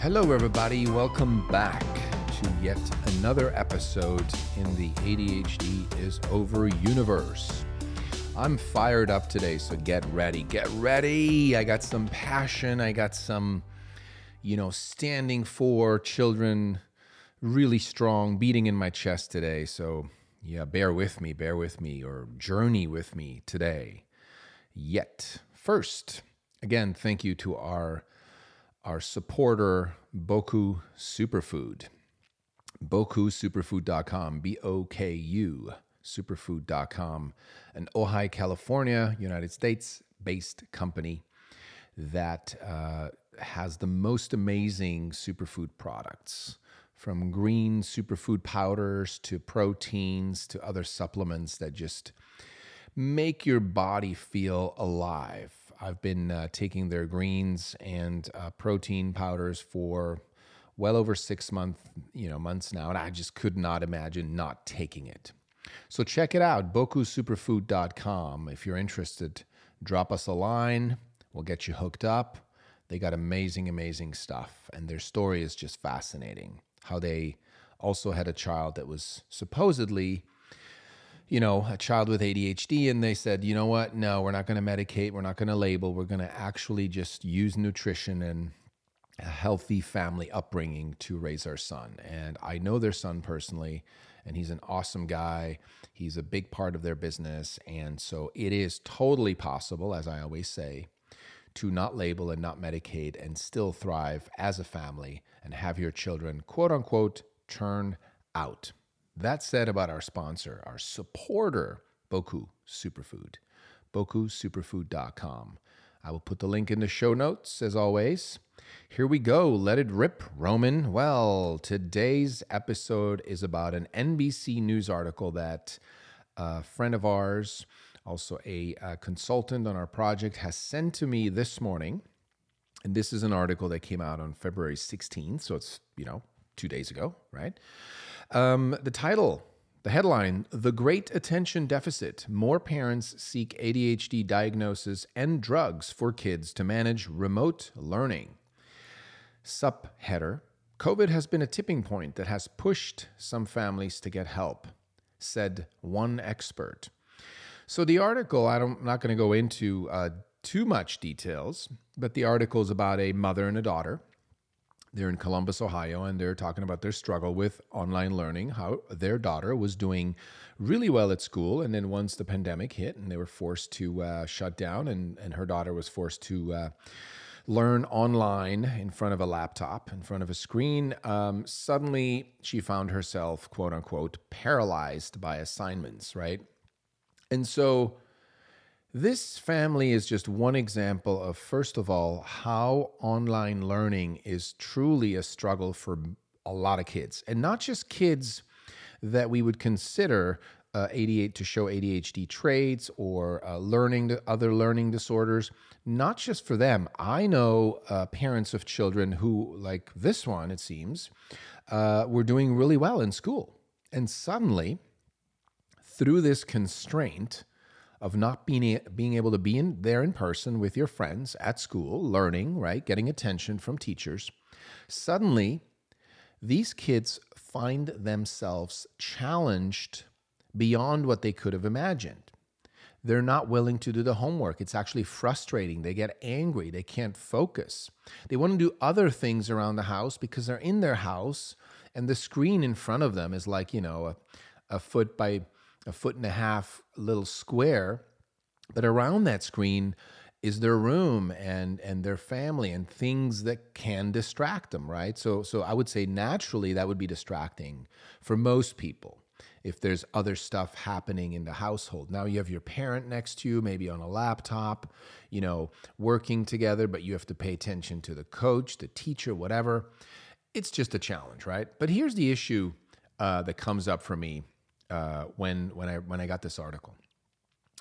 Hello, everybody. Welcome back to yet another episode in the ADHD is Over universe. I'm fired up today, so get ready. Get ready. I got some passion. I got some, you know, standing for children really strong beating in my chest today. So, yeah, bear with me, bear with me, or journey with me today. Yet, first, again, thank you to our our supporter, Boku Superfood. BokuSuperfood.com, B O K U, superfood.com, an Ojai, California, United States based company that uh, has the most amazing superfood products. From green superfood powders to proteins to other supplements that just make your body feel alive I've been uh, taking their greens and uh, protein powders for well over six months, you know, months now, and I just could not imagine not taking it. So check it out, bokusuperfood.com. If you're interested, drop us a line. We'll get you hooked up. They got amazing, amazing stuff, and their story is just fascinating. How they also had a child that was supposedly you know, a child with ADHD, and they said, you know what? No, we're not going to medicate. We're not going to label. We're going to actually just use nutrition and a healthy family upbringing to raise our son. And I know their son personally, and he's an awesome guy. He's a big part of their business. And so it is totally possible, as I always say, to not label and not medicate and still thrive as a family and have your children, quote unquote, turn out. That said about our sponsor, our supporter, Boku Superfood, bokusuperfood.com. I will put the link in the show notes as always. Here we go. Let it rip, Roman. Well, today's episode is about an NBC News article that a friend of ours, also a, a consultant on our project, has sent to me this morning. And this is an article that came out on February 16th. So it's, you know, two days ago, right? Um, the title, the headline The Great Attention Deficit More Parents Seek ADHD Diagnosis and Drugs for Kids to Manage Remote Learning. Subheader COVID has been a tipping point that has pushed some families to get help, said one expert. So the article, I'm not going to go into uh, too much details, but the article is about a mother and a daughter they're in Columbus, Ohio, and they're talking about their struggle with online learning, how their daughter was doing really well at school. And then once the pandemic hit and they were forced to uh, shut down, and, and her daughter was forced to uh, learn online in front of a laptop, in front of a screen, um, suddenly she found herself, quote unquote, paralyzed by assignments, right? And so, this family is just one example of, first of all, how online learning is truly a struggle for a lot of kids, and not just kids that we would consider uh, 88 to show ADHD traits or uh, learning other learning disorders. Not just for them. I know uh, parents of children who, like this one, it seems, uh, were doing really well in school, and suddenly, through this constraint of not being being able to be in there in person with your friends at school, learning, right, getting attention from teachers. Suddenly, these kids find themselves challenged beyond what they could have imagined. They're not willing to do the homework. It's actually frustrating. They get angry. They can't focus. They want to do other things around the house because they're in their house and the screen in front of them is like, you know, a, a foot by a foot and a half little square, but around that screen is their room and and their family and things that can distract them, right? So so I would say naturally that would be distracting for most people if there's other stuff happening in the household. Now you have your parent next to you, maybe on a laptop, you know, working together, but you have to pay attention to the coach, the teacher, whatever. it's just a challenge, right? But here's the issue uh, that comes up for me uh, when when I when I got this article.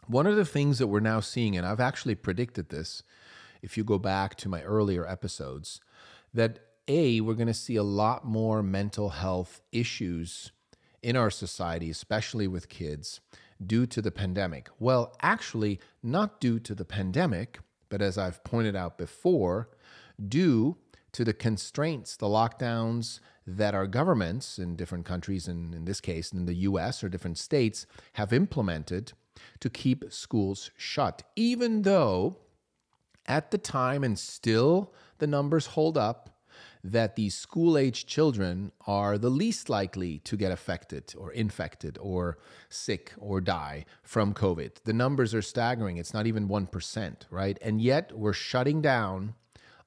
One of the things that we're now seeing, and I've actually predicted this, if you go back to my earlier episodes, that a we're going to see a lot more mental health issues in our society, especially with kids, due to the pandemic. Well, actually, not due to the pandemic, but as I've pointed out before, due to the constraints, the lockdowns that our governments in different countries, and in this case in the US or different states, have implemented to keep schools shut, even though at the time and still the numbers hold up that these school age children are the least likely to get affected or infected or sick or die from COVID. The numbers are staggering. It's not even 1%, right? And yet we're shutting down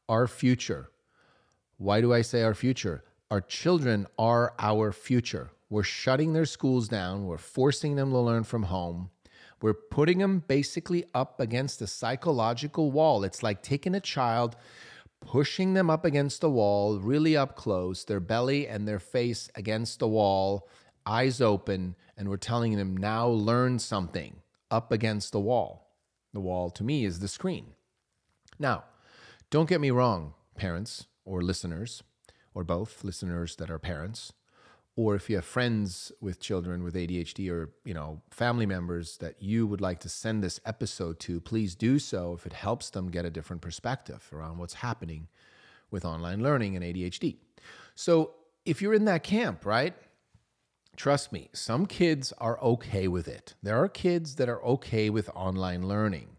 our future. Why do I say our future? Our children are our future. We're shutting their schools down, we're forcing them to learn from home. We're putting them basically up against a psychological wall. It's like taking a child pushing them up against the wall, really up close, their belly and their face against the wall, eyes open, and we're telling them now learn something up against the wall. The wall to me is the screen. Now, don't get me wrong, parents or listeners, or both listeners that are parents or if you have friends with children with ADHD or you know family members that you would like to send this episode to, please do so if it helps them get a different perspective around what's happening with online learning and ADHD. So, if you're in that camp, right? Trust me, some kids are okay with it. There are kids that are okay with online learning.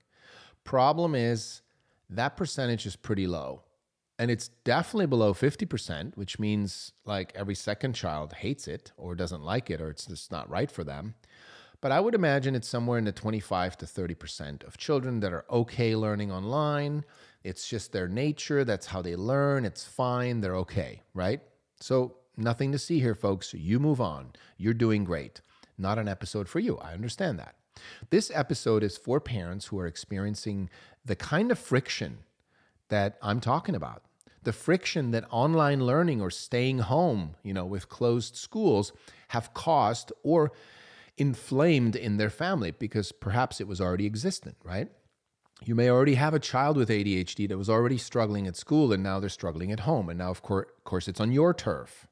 Problem is that percentage is pretty low and it's definitely below 50%, which means like every second child hates it or doesn't like it or it's just not right for them. But I would imagine it's somewhere in the 25 to 30% of children that are okay learning online. It's just their nature. That's how they learn. It's fine. They're okay, right? So, nothing to see here, folks. You move on. You're doing great. Not an episode for you. I understand that. This episode is for parents who are experiencing the kind of friction that I'm talking about. The friction that online learning or staying home, you know, with closed schools have caused or inflamed in their family because perhaps it was already existent, right? You may already have a child with ADHD that was already struggling at school and now they're struggling at home. And now, of course, it's on your turf,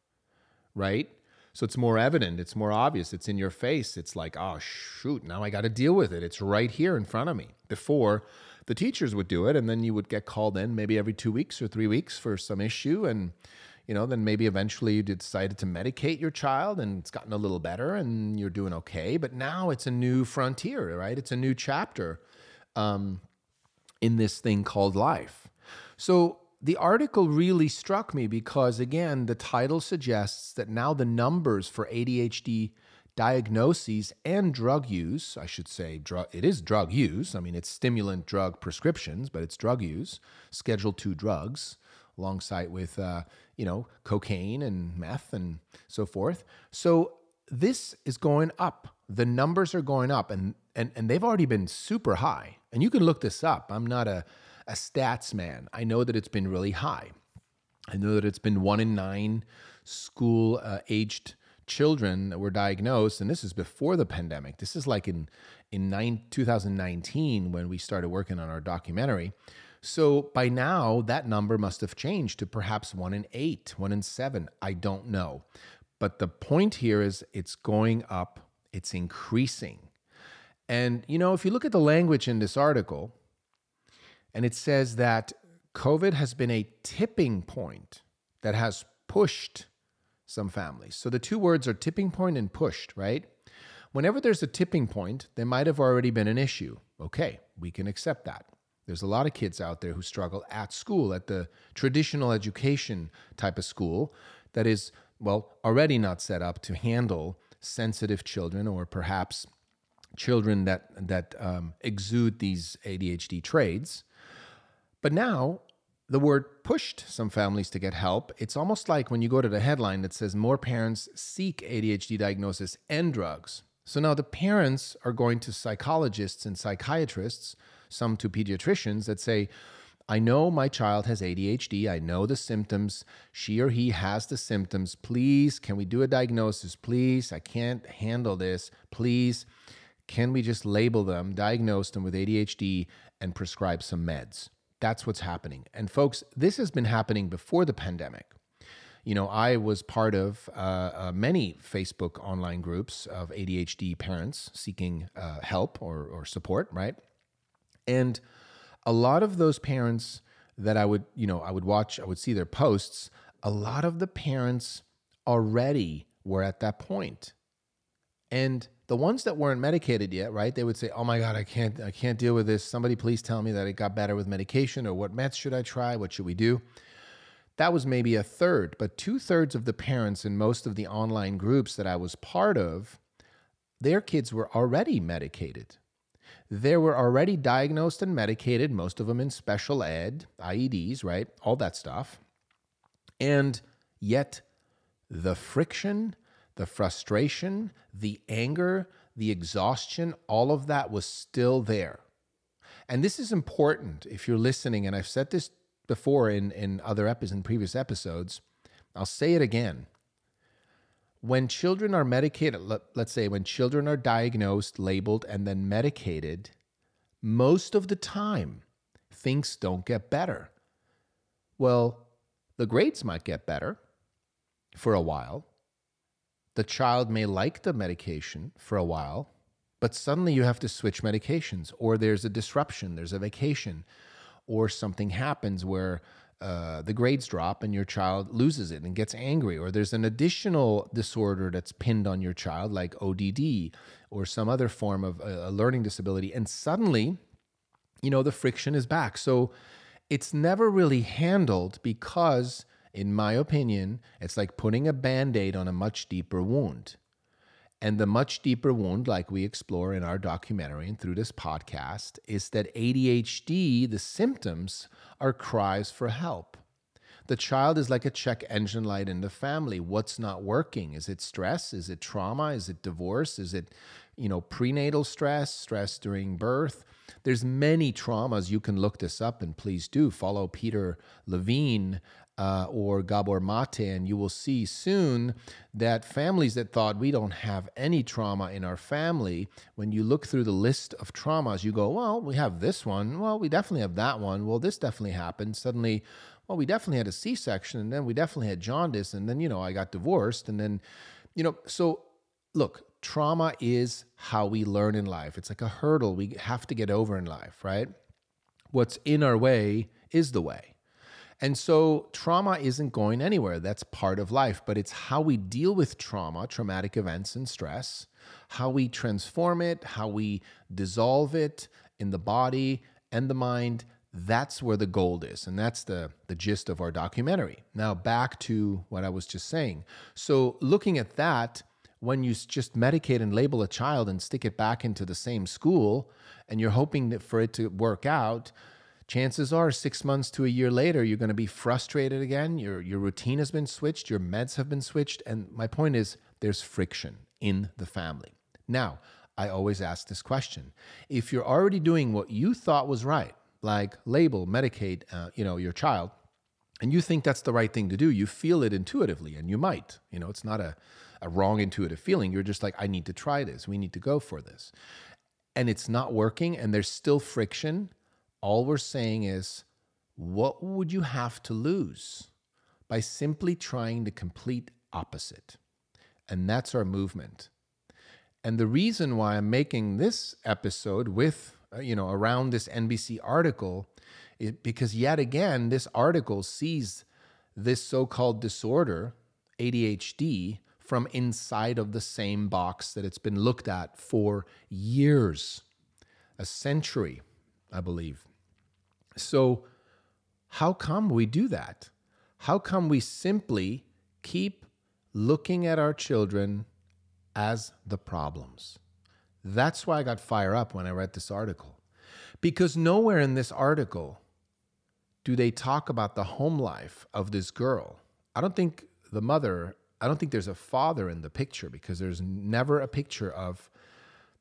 right? So it's more evident, it's more obvious, it's in your face. It's like, oh, shoot, now I got to deal with it. It's right here in front of me. Before, the teachers would do it, and then you would get called in maybe every two weeks or three weeks for some issue, and you know, then maybe eventually you decided to medicate your child, and it's gotten a little better, and you're doing okay. But now it's a new frontier, right? It's a new chapter um, in this thing called life. So the article really struck me because, again, the title suggests that now the numbers for ADHD diagnoses and drug use. I should say, drug, it is drug use. I mean, it's stimulant drug prescriptions, but it's drug use, Schedule two drugs, alongside with uh, you know cocaine and meth and so forth. So this is going up. The numbers are going up, and and and they've already been super high. And you can look this up. I'm not a a stats man. I know that it's been really high. I know that it's been one in nine school uh, aged children that were diagnosed, and this is before the pandemic. This is like in in nine, 2019 when we started working on our documentary. So by now, that number must have changed to perhaps one in eight, one in seven. I don't know. But the point here is it's going up, it's increasing. And, you know, if you look at the language in this article, and it says that COVID has been a tipping point that has pushed some families. So the two words are tipping point and pushed, right? Whenever there's a tipping point, there might have already been an issue. Okay, we can accept that. There's a lot of kids out there who struggle at school, at the traditional education type of school that is, well, already not set up to handle sensitive children or perhaps children that, that um, exude these ADHD traits. But now the word pushed some families to get help. It's almost like when you go to the headline that says more parents seek ADHD diagnosis and drugs. So now the parents are going to psychologists and psychiatrists, some to pediatricians that say, I know my child has ADHD. I know the symptoms. She or he has the symptoms. Please, can we do a diagnosis? Please, I can't handle this. Please, can we just label them, diagnose them with ADHD, and prescribe some meds? That's what's happening. And folks, this has been happening before the pandemic. You know, I was part of uh, uh, many Facebook online groups of ADHD parents seeking uh, help or, or support, right? And a lot of those parents that I would, you know, I would watch, I would see their posts, a lot of the parents already were at that point. And the ones that weren't medicated yet, right? They would say, "Oh my god, I can't I can't deal with this. Somebody please tell me that it got better with medication or what meds should I try? What should we do?" That was maybe a third, but two-thirds of the parents in most of the online groups that I was part of, their kids were already medicated. They were already diagnosed and medicated, most of them in special ed, IEPs, right? All that stuff. And yet, the friction, the frustration, the anger, the exhaustion, all of that was still there. And this is important if you're listening, and I've said this before in, in other episodes, in previous episodes. I'll say it again when children are medicated, let, us say when children are diagnosed, labeled, and then medicated, most of the time things don't get better. Well, the grades might get better for a while. The child may like the medication for a while, but suddenly you have to switch medications, or there's a disruption, there's a vacation, or something happens where uh, the grades drop and your child loses it and gets angry, or there's an additional disorder that's pinned on your child, like ODD or some other form of uh, a learning disability, and suddenly, you know, the friction is back. So it's never really handled because, in my opinion, it's like putting a band aid on a much deeper wound. And the much deeper wound, like we explore in our documentary and through this podcast, is that ADHD, the symptoms are cries for help. The child is like a check engine light in the family. What's not working? Is it stress? Is it trauma? Is it divorce? Is it, you know, prenatal stress, stress during birth? There's many traumas. You can look this up and please do follow Peter Levine uh, or Gabor Mate, and you will see soon that families that thought we don't have any trauma in our family, when you look through the list of traumas, you go, well, we have this one. Well, we definitely have that one. Well, this definitely happened. Suddenly, well, we definitely had a C section, and then we definitely had jaundice, and then, you know, I got divorced, and then, you know, so look, trauma is how we learn in life. It's like a hurdle we have to get over in life, right? What's in our way is the way. And so trauma isn't going anywhere. That's part of life, but it's how we deal with trauma, traumatic events, and stress, how we transform it, how we dissolve it in the body and the mind. That's where the gold is. And that's the, the gist of our documentary. Now, back to what I was just saying. So, looking at that, when you just medicate and label a child and stick it back into the same school, and you're hoping for it to work out, chances are six months to a year later, you're going to be frustrated again. Your, your routine has been switched, your meds have been switched. And my point is, there's friction in the family. Now, I always ask this question if you're already doing what you thought was right, like label, medicate, uh, you know, your child, and you think that's the right thing to do, you feel it intuitively, and you might. You know, it's not a, a wrong intuitive feeling. You're just like, I need to try this. We need to go for this. And it's not working, and there's still friction all we're saying is, what would you have to lose by simply trying the complete opposite? And that's our movement. And the reason why I'm making this episode with, uh, you know, around this NBC article is because yet again, this article sees this so called disorder, ADHD, from inside of the same box that it's been looked at for years, a century, I believe. So, how come we do that? How come we simply keep looking at our children as the problems? That's why I got fired up when I read this article. Because nowhere in this article do they talk about the home life of this girl. I don't think the mother, I don't think there's a father in the picture because there's never a picture of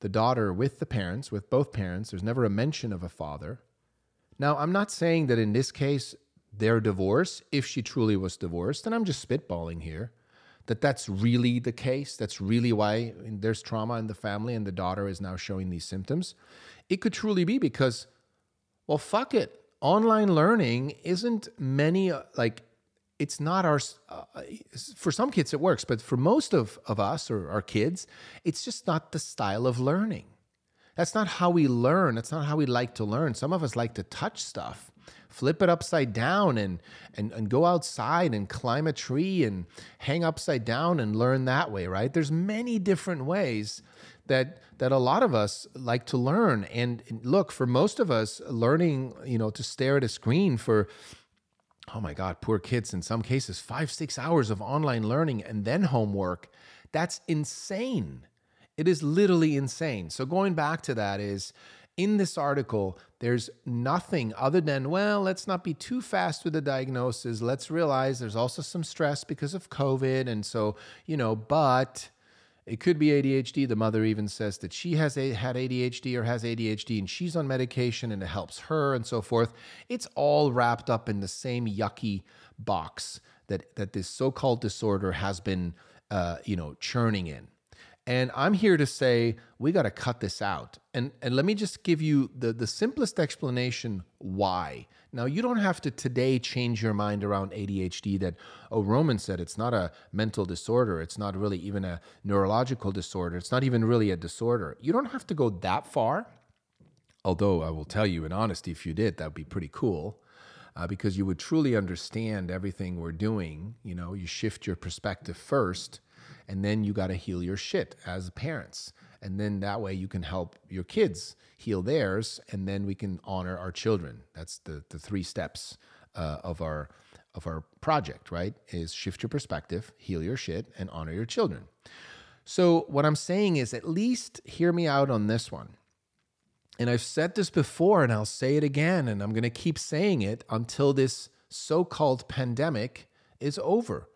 the daughter with the parents, with both parents. There's never a mention of a father. Now, I'm not saying that in this case, their divorce, if she truly was divorced, and I'm just spitballing here, that that's really the case. That's really why there's trauma in the family and the daughter is now showing these symptoms. It could truly be because, well, fuck it. Online learning isn't many, uh, like, it's not our uh, for some kids it works but for most of, of us or our kids it's just not the style of learning that's not how we learn that's not how we like to learn some of us like to touch stuff flip it upside down and, and and go outside and climb a tree and hang upside down and learn that way right there's many different ways that that a lot of us like to learn and look for most of us learning you know to stare at a screen for oh my God, poor kids, in some cases, five, six hours of online learning and then homework. That's insane. It is literally insane. So, going back to that, is in this article, there's nothing other than, well, let's not be too fast with the diagnosis. Let's realize there's also some stress because of COVID. And so, you know, but it could be ADHD. The mother even says that she has a, had ADHD or has ADHD and she's on medication and it helps her and so forth. It's all wrapped up in the same yucky box that that this so-called disorder has been, uh, you know, churning in. And I'm here to say we got to cut this out. And and let me just give you the the simplest explanation why. Now, you don't have to today change your mind around ADHD that, oh, Roman said it's not a mental disorder. It's not really even a neurological disorder. It's not even really a disorder. You don't have to go that far. Although I will tell you in honesty, if you did, that would be pretty cool. Uh, because you would truly understand everything we're doing. You know, you shift your perspective first, and then you got to heal your shit as parents. And then that way you can help your kids heal theirs and then we can honor our children. That's the the three steps uh, of our of our project right? Is shift your perspective heal your shit and honor your children. So what i'm saying is at least hear me out on this one. And i've said this before and i'll say it again and i'm going to keep saying it until this so-called pandemic is over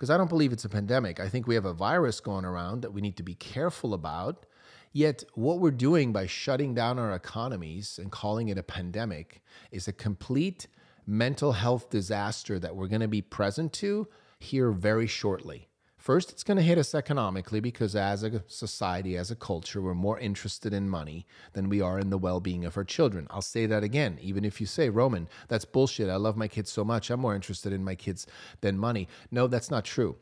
because I don't believe it's a pandemic. I think we have a virus going around that we need to be careful about. Yet, what we're doing by shutting down our economies and calling it a pandemic is a complete mental health disaster that we're going to be present to here very shortly. First, it's going to hit us economically because as a society, as a culture, we're more interested in money than we are in the well being of our children. I'll say that again, even if you say, Roman, that's bullshit. I love my kids so much. I'm more interested in my kids than money. No, that's not true.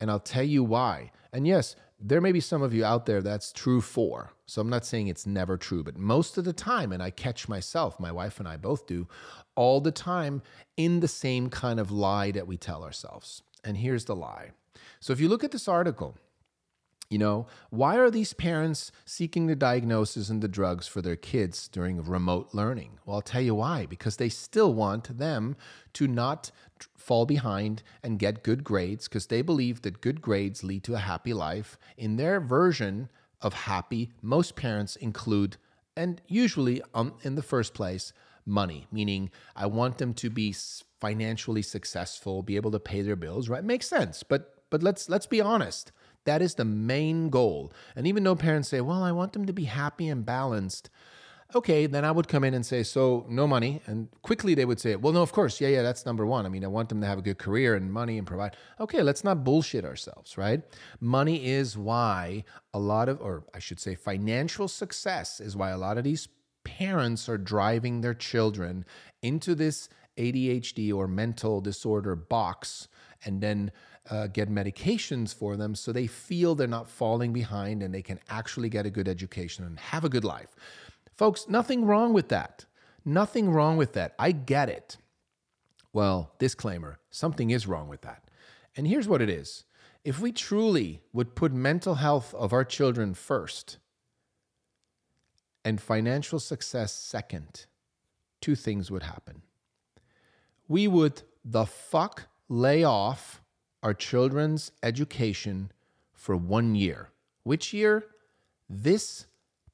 And I'll tell you why. And yes, there may be some of you out there that's true for. So I'm not saying it's never true, but most of the time, and I catch myself, my wife and I both do, all the time in the same kind of lie that we tell ourselves. And here's the lie. So if you look at this article, you know, why are these parents seeking the diagnosis and the drugs for their kids during remote learning? Well, I'll tell you why. Because they still want them to not fall behind and get good grades because they believe that good grades lead to a happy life. In their version of happy, most parents include, and usually um, in the first place, money, meaning I want them to be financially successful, be able to pay their bills, right? Makes sense. But but let's let's be honest. That is the main goal. And even though parents say, "Well, I want them to be happy and balanced," okay, then I would come in and say, so no money. And quickly they would say, well, no, of course. Yeah, yeah, that's number one. I mean, I want them to have a good career and money and provide. Okay, let's not bullshit ourselves, right? Money is why a lot of, or I should say, financial success is why a lot of these parents are driving their children into this ADHD or mental disorder box and then uh, get medications for them so they feel they're not falling behind and they can actually get a good education and have a good life. Folks, nothing wrong with that. Nothing wrong with that. I get it. Well, disclaimer something is wrong with that. And here's what it is if we truly would put mental health of our children first and financial success second, two things would happen. We would the fuck lay off our children's education for one year. Which year? This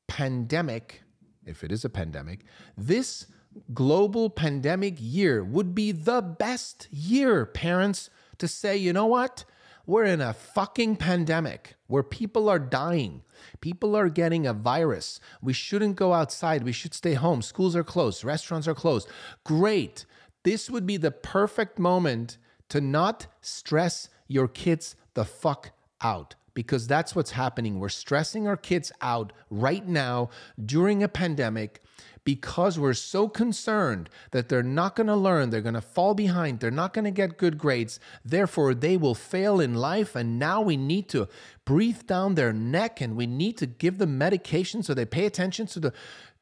pandemic if it is a pandemic, this global pandemic year would be the best year, parents, to say, you know what? We're in a fucking pandemic where people are dying. People are getting a virus. We shouldn't go outside. We should stay home. Schools are closed. Restaurants are closed. Great. This would be the perfect moment to not stress your kids the fuck out because that's what's happening. We're stressing our kids out right now during a pandemic because we're so concerned that they're not going to learn, they're going to fall behind, they're not going to get good grades, therefore they will fail in life. And now we need to breathe down their neck and we need to give them medication so they pay attention to the.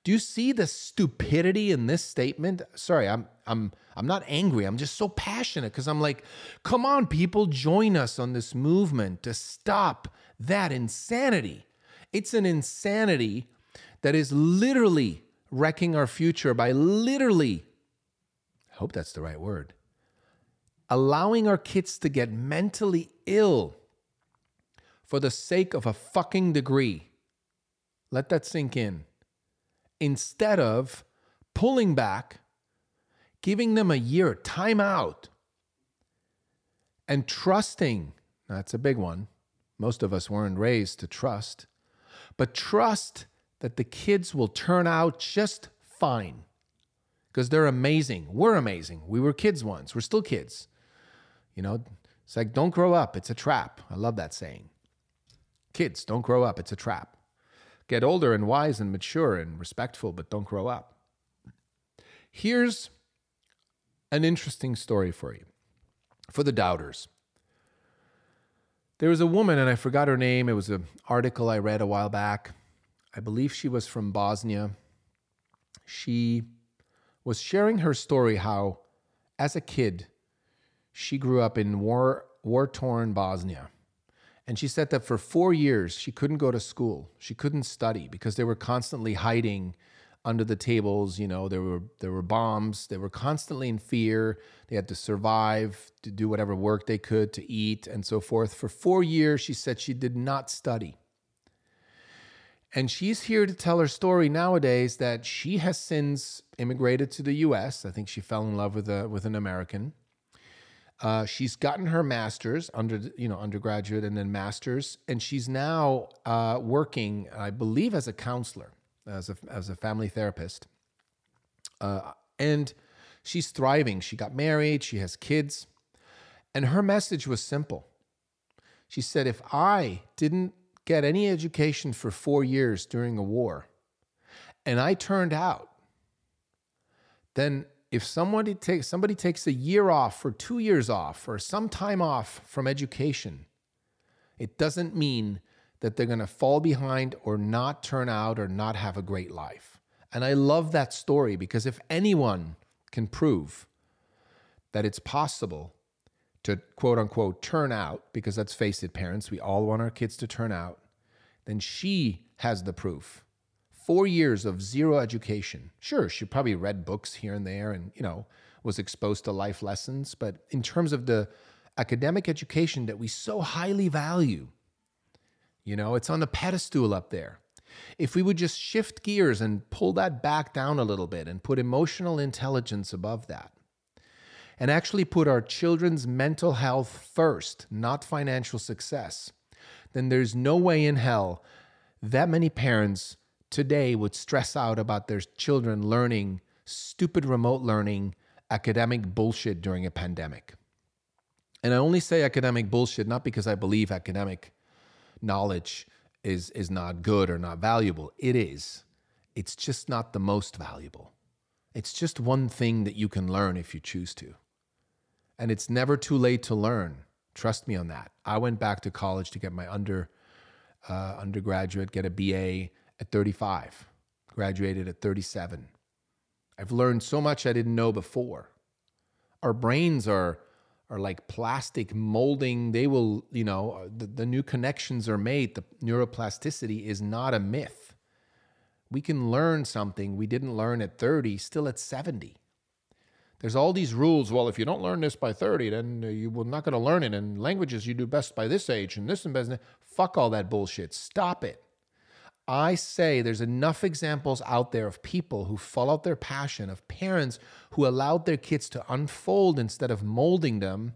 Do you see the stupidity in this statement? Sorry, I'm I'm I'm not angry. I'm just so passionate because I'm like, come on, people, join us on this movement to stop that insanity. It's an insanity that is literally wrecking our future by literally, I hope that's the right word, allowing our kids to get mentally ill for the sake of a fucking degree. Let that sink in. Instead of pulling back, giving them a year time out, and trusting that's a big one. Most of us weren't raised to trust, but trust that the kids will turn out just fine because they're amazing. We're amazing. We were kids once. We're still kids. You know, it's like, don't grow up. It's a trap. I love that saying. Kids, don't grow up. It's a trap. Get older and wise and mature and respectful, but don't grow up. Here's an interesting story for you, for the doubters. There was a woman, and I forgot her name. It was an article I read a while back. I believe she was from Bosnia. She was sharing her story how, as a kid, she grew up in war war torn Bosnia. And she said that for four years, she couldn't go to school. She couldn't study because they were constantly hiding under the tables. You know, there were, there were bombs. They were constantly in fear. They had to survive, to do whatever work they could, to eat, and so forth. For four years, she said she did not study. And she's here to tell her story nowadays that she has since immigrated to the US. I think she fell in love with, a, with an American. Uh, she's gotten her master's under you know undergraduate and then master's, and she's now uh, working, I believe, as a counselor, as a as a family therapist. Uh, and she's thriving. She got married. She has kids, and her message was simple. She said, "If I didn't get any education for four years during a war, and I turned out, then if somebody takes somebody takes a year off or two years off or some time off from education, it doesn't mean that they're going to fall behind or not turn out or not have a great life. And I love that story because if anyone can prove that it's possible to quote unquote turn out, because let's face it, parents, we all want our kids to turn out, then she has the proof. Four years of zero education. Sure, she probably read books here and there and, you know, was exposed to life lessons. But in terms of the academic education that we so highly value, you know, it's on the pedestal up there. If we would just shift gears and pull that back down a little bit and put emotional intelligence above that, and actually put our children's mental health first, not financial success, then there's no way in hell that many parents today would stress out about their children learning stupid remote learning academic bullshit during a pandemic. And I only say academic bullshit not because I believe academic knowledge is is not good or not valuable. It is. It's just not the most valuable. It's just one thing that you can learn if you choose to. And it's never too late to learn. Trust me on that. I went back to college to get my under uh, undergraduate, get a BA at 35, graduated at 37. I've learned so much I didn't know before. Our brains are are like plastic molding. They will, you know, uh, the, the new connections are made. The neuroplasticity is not a myth. We can learn something we didn't learn at 30, still at 70 there's all these rules. Well, if you don't learn this by 30, then uh, you're not going to learn it. And languages you do best by this age and this and best. Fuck all that bullshit. Stop it. I say there's enough examples out there of people who followed their passion, of parents who allowed their kids to unfold instead of molding them.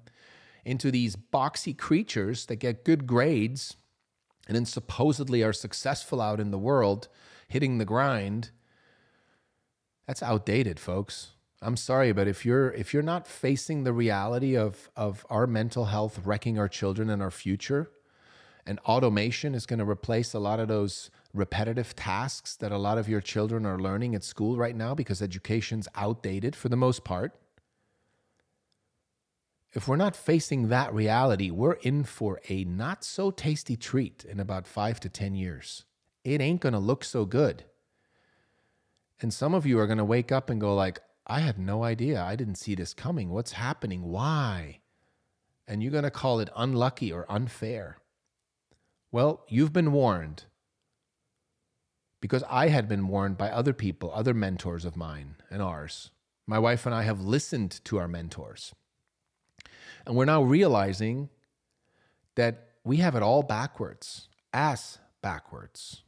into these boxy creatures that get good grades and then supposedly are successful out in the world, hitting the grind, that's outdated, folks. I'm sorry, but if you're if you're not facing the reality of of our mental health wrecking our children and our future, and automation is going to replace a lot of those repetitive tasks that a lot of your children are learning at school right now because education's outdated for the most part. If we're not facing that reality, we're in for a not so tasty treat in about 5 to 10 years. It ain't to look so good. And some of you are to wake up and go like, I had no idea. I didn't see this coming. What's happening? Why? And you're to call it unlucky or unfair. Well, you've been warned because I had been warned by other people, other mentors of mine and ours. My wife and I have listened to our mentors. And we're now realizing that we have it all backwards, ass backwards.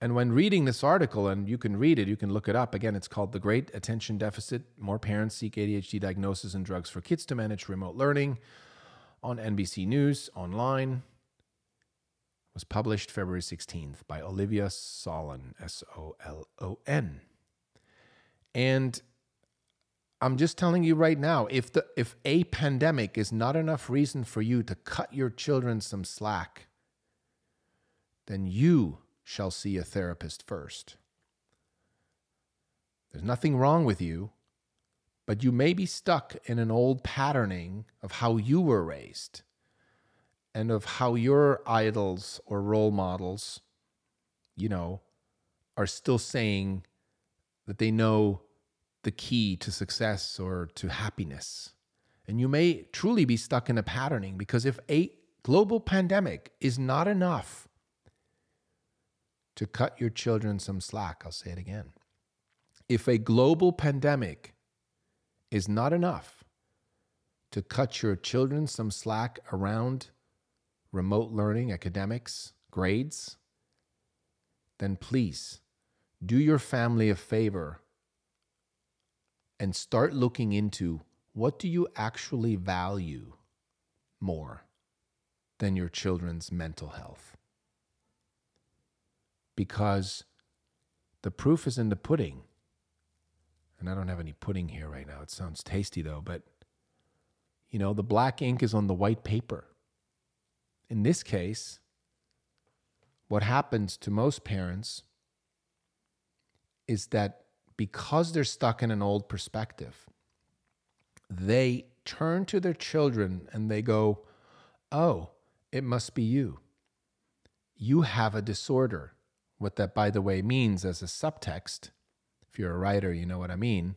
And when reading this article, and you can read it, you can look it up. Again, it's called The Great Attention Deficit More Parents Seek ADHD Diagnosis and Drugs for Kids to Manage Remote Learning on NBC News online. Was published February 16th by Olivia Solon, S O L O N. And I'm just telling you right now, if the if a pandemic is not enough reason for you to cut your children some slack, then you shall see a therapist first. There's nothing wrong with you, but you may be stuck in an old patterning of how you were raised and of how your idols or role models, you know, are still saying that they know the key to success or to happiness. And you may truly be stuck in a patterning because if a global pandemic is not enough to cut your children some slack. I'll say it again. If a global pandemic is not enough to cut your children some slack around remote learning, academics, grades, then please do your family a favor and start looking into what do you actually value more than your children's mental health because the proof is in the pudding. And I don't have any pudding here right now. It sounds tasty though, but you know, the black ink is on the white paper. In this case, what happens to most parents is that because they're stuck in an old perspective, they turn to their children and they go, Oh, it must be you. You have a disorder. What that, by the way, means as a subtext, if you're a writer, you know what I mean.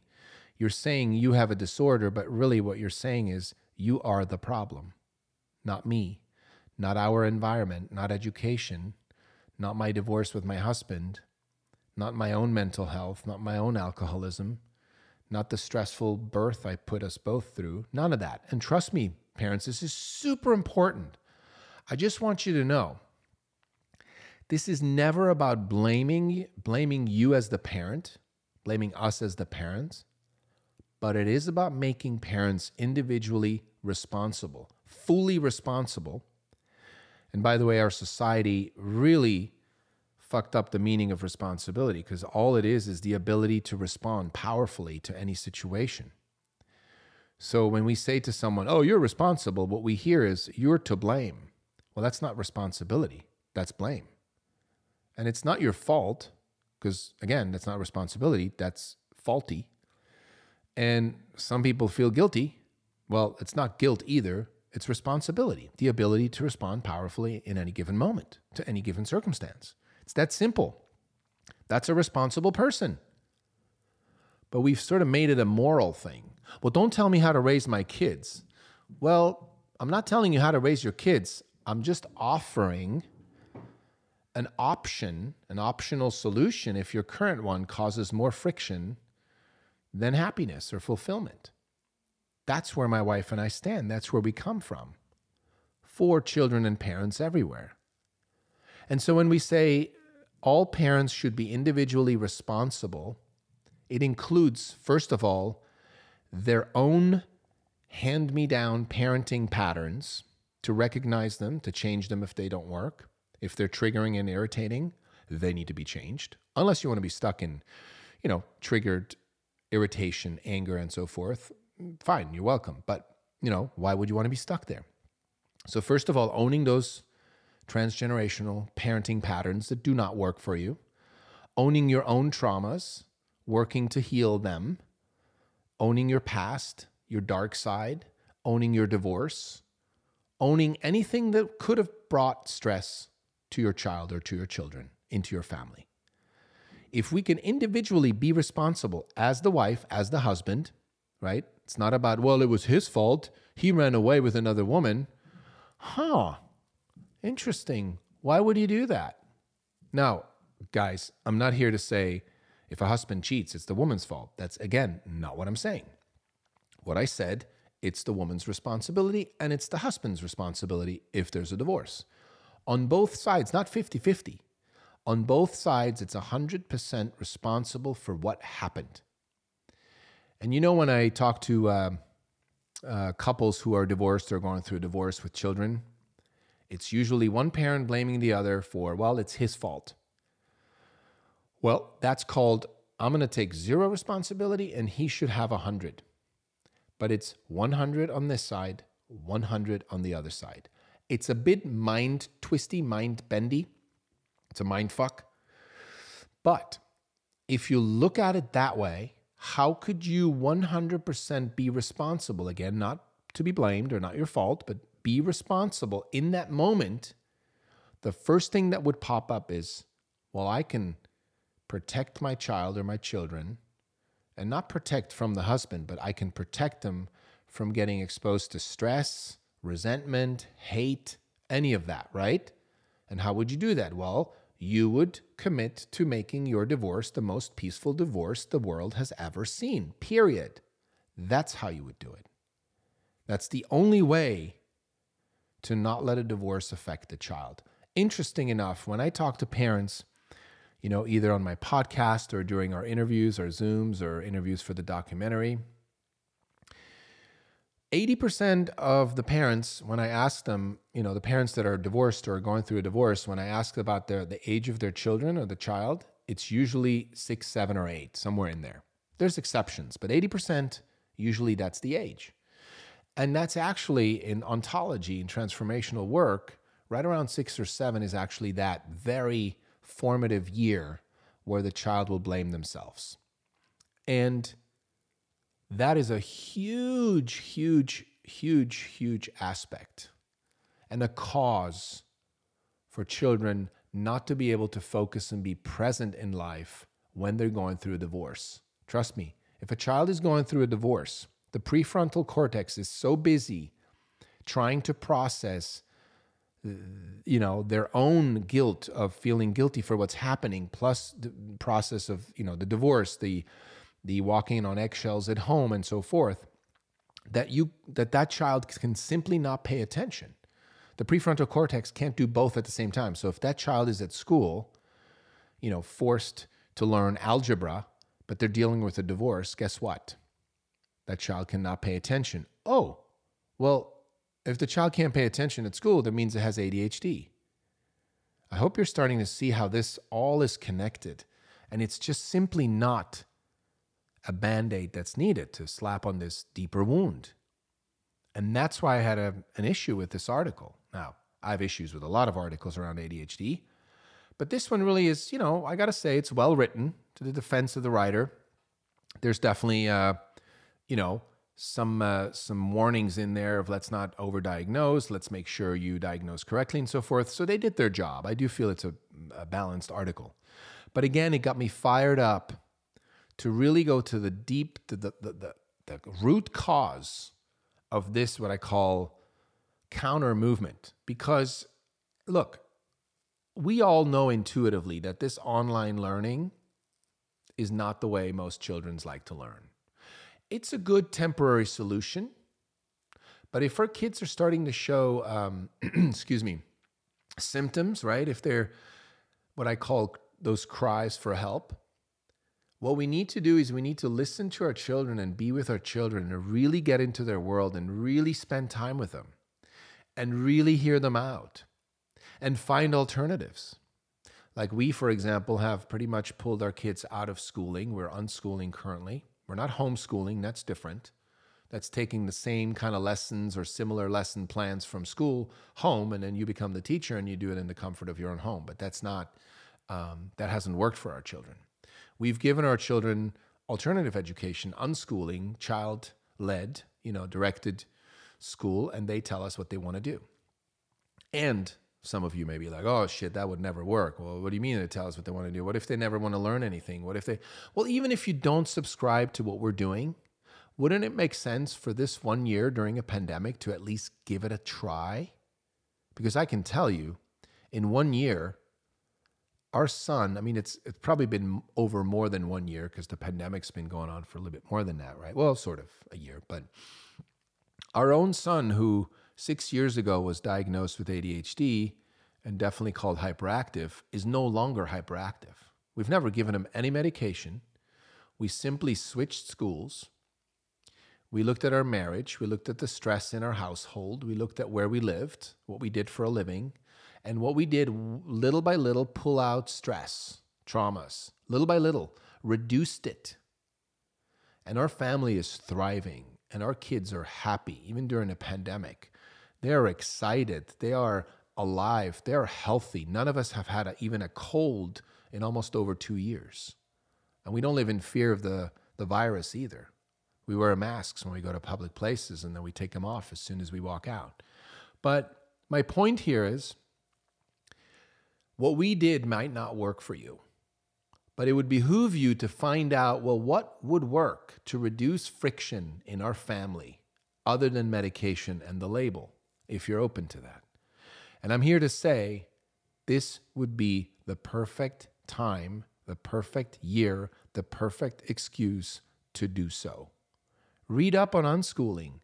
You're saying you have a disorder, but really what you're saying is you are the problem, not me, not our environment, not education, not my divorce with my husband, not my own mental health, not my own alcoholism, not the stressful birth I put us both through, none of that. And trust me, parents, this is super important. I just want you to know this is never about blaming blaming you as the parent, blaming us as the parents, but it is about making parents individually responsible, fully responsible. And by the way, our society really fucked up the meaning of responsibility because all it is is the ability to respond powerfully to any situation. So when we say to someone, "Oh, you're responsible," what we hear is you're to blame. Well, that's not responsibility. That's blame. And it's not your fault, because again, that's not responsibility, that's faulty. And some people feel guilty. Well, it's not guilt either, it's responsibility, the ability to respond powerfully in any given moment to any given circumstance. It's that simple. That's a responsible person. But we've sort of made it a moral thing. Well, don't tell me how to raise my kids. Well, I'm not telling you how to raise your kids. I'm just offering an option, an optional solution if your current one causes more friction than happiness or fulfillment. That's where my wife and I stand. That's where we come from for children and parents everywhere. And so when we say all parents should be individually responsible, it includes, first of all, their own hand me down parenting patterns, to recognize them, to change them if they don't work. If they're triggering and irritating, they need to be changed. Unless you want to be stuck in, you know, triggered irritation, anger, and so forth, fine, you're welcome. But, you know, why would you want to be stuck there? So, first of all, owning those transgenerational parenting patterns that do not work for you, owning your own traumas, working to heal them, owning your past, your dark side, owning your divorce, owning anything that could have brought stress to your child or to your children into your family. If we can individually be responsible as the wife, as the husband, right? It's not about, well, it was his fault. He ran away with another woman. Huh. Interesting. Why would he do that? Now, guys, I'm not here to say if a husband cheats, it's the woman's fault. That's, again, not what I'm saying. What I said, it's the woman's responsibility and it's the husband's responsibility if there's a divorce. On both sides, not 50 50. On both sides, it's 100% responsible for what happened. And you know, when I talk to uh, uh, couples who are divorced or going through a divorce with children, it's usually one parent blaming the other for, well, it's his fault. Well, that's called, I'm going to take zero responsibility and he should have 100. But it's 100 on this side, 100 on the other side. It's a bit mind twisty, mind bendy. It's a mind fuck. But if you look at it that way, how could you 100% be responsible? Again, not to be blamed or not your fault, but be responsible in that moment. The first thing that would pop up is, well, I can protect my child or my children, and not protect from the husband, but I can protect them from getting exposed to stress, resentment, hate, any of that, right? And how would you do that? Well, you would commit to making your divorce the most peaceful divorce the world has ever seen, period. That's how you would do it. That's the only way to not let a divorce affect the child. Interesting enough, when I talk to parents, you know, either on my podcast or during our interviews or Zooms or interviews for the documentary, 80% of the parents, when I ask them, you know, the parents that are divorced or going through a divorce, when I ask about their, the age of their children or the child, it's usually six, seven, or eight, somewhere in there. There's exceptions, but 80%, usually that's the age. And that's actually in ontology and transformational work, right around six or seven is actually that very formative year where the child will blame themselves. And that is a huge, huge, huge, huge aspect and a cause for children not to be able to focus and be present in life when they're going through a divorce. Trust me, if a child is going through a divorce, the prefrontal cortex is so busy trying to process you know their own guilt of feeling guilty for what's happening plus the process of you know the divorce the the walking on eggshells at home and so forth that you that that child can simply not pay attention. The prefrontal cortex can't do both at the same time. So if that child is at school you know forced to learn algebra but they're dealing with a divorce guess what? That child cannot pay attention. Oh well if the child can't pay attention at school that means it has ADHD i hope you're starting to see how this all is connected. And it's just simply not a band aid that's needed to slap on this deeper wound. And that's why I had a, an issue with this article. Now, I have issues with a lot of articles around ADHD, but this one really is, you know, I got to say it's well written to the defense of the writer. There's definitely, uh, you know, some uh, some warnings in there of let's not overdiagnose, let's make sure you diagnose correctly and so forth. So they did their job. I do feel it's a, a balanced article. But again, it got me fired up to really go to the deep, the, the, the, the root cause of this, what I call counter movement. Because look, we all know intuitively that this online learning is not the way most children's like to learn. It's a good temporary solution, but if our kids are starting to show, um, excuse me, symptoms, right? If they're what I call those cries for help, What we need to do is we need to listen to our children and be with our children and really get into their world and really spend time with them and really hear them out and find alternatives. Like we, for example, have pretty much pulled our kids out of schooling. We're unschooling currently. We're not homeschooling, that's different. That's taking the same kind of lessons or similar lesson plans from school home, and then you become the teacher and you do it in the comfort of your own home. But that's not, um, that hasn't worked for our children. We've given our children alternative education, unschooling, child led, you know, directed school, and they tell us what they want to do. And some of you may be like, oh shit, that would never work. Well, what do you mean they tell us what they want to do? What if they never want to learn anything? What if they, well, even if you don't subscribe to what we're doing, wouldn't it make sense for this one year during a pandemic to at least give it a try? Because I can tell you, in one year, our son, I mean, it's it's probably been over more than one year because the pandemic's been going on for a little bit more than that, right? Well, sort of a year, but our own son, who six years ago was diagnosed with ADHD and definitely called hyperactive, is no longer hyperactive. We've never given him any medication. We simply switched schools. We looked at our marriage. We looked at the stress in our household. We looked at where we lived, what we did for a living, and what we did little by little, pull out stress, traumas, little by little, reduced it. And our family is thriving and our kids are happy, even during a pandemic. They are excited. They are alive. They are healthy. None of us have had a, even a cold in almost over two years. And we don't live in fear of the, the virus either. We wear masks when we go to public places and then we take them off as soon as we walk out. But my point here is what we did might not work for you, but it would behoove you to find out well, what would work to reduce friction in our family other than medication and the label, if you're open to that. And I'm here to say this would be the perfect time, the perfect year, the perfect excuse to do so. Read up on unschooling,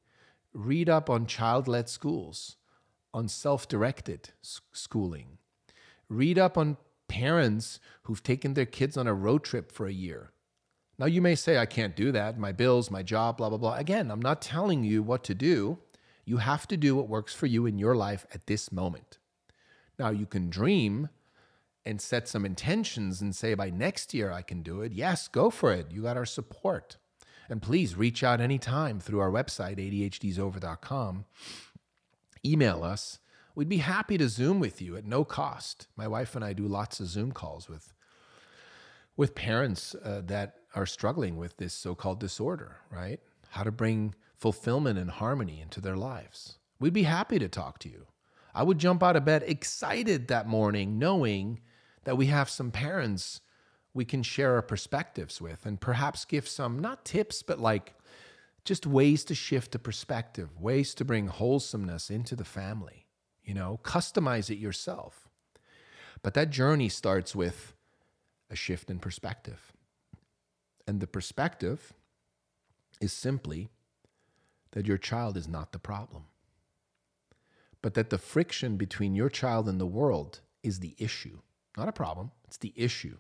read up on child led schools, on self directed schooling Read up on parents who've taken their kids on a road trip for a year. Now, you may say, I can't do that. My bills, my job, blah, blah, blah. Again, I'm not telling you what to do. You have to do what works for you in your life at this moment. Now, you can dream and set some intentions and say, by next year, I can do it. Yes, go for it. You got our support. And please reach out anytime through our website, ADHDsover.com. Email us We'd be happy to Zoom with you at no cost. My wife and I do lots of Zoom calls with with parents uh, that are struggling with this so-called disorder, right? How to bring fulfillment and harmony into their lives. We'd be happy to talk to you. I would jump out of bed excited that morning knowing that we have some parents we can share our perspectives with and perhaps give some not tips but like just ways to shift the perspective, ways to bring wholesomeness into the family you know, customize it yourself. But that journey starts with a shift in perspective. And the perspective is simply that your child is not the problem, but that the friction between your child and the world is the issue, not a problem, it's the issue.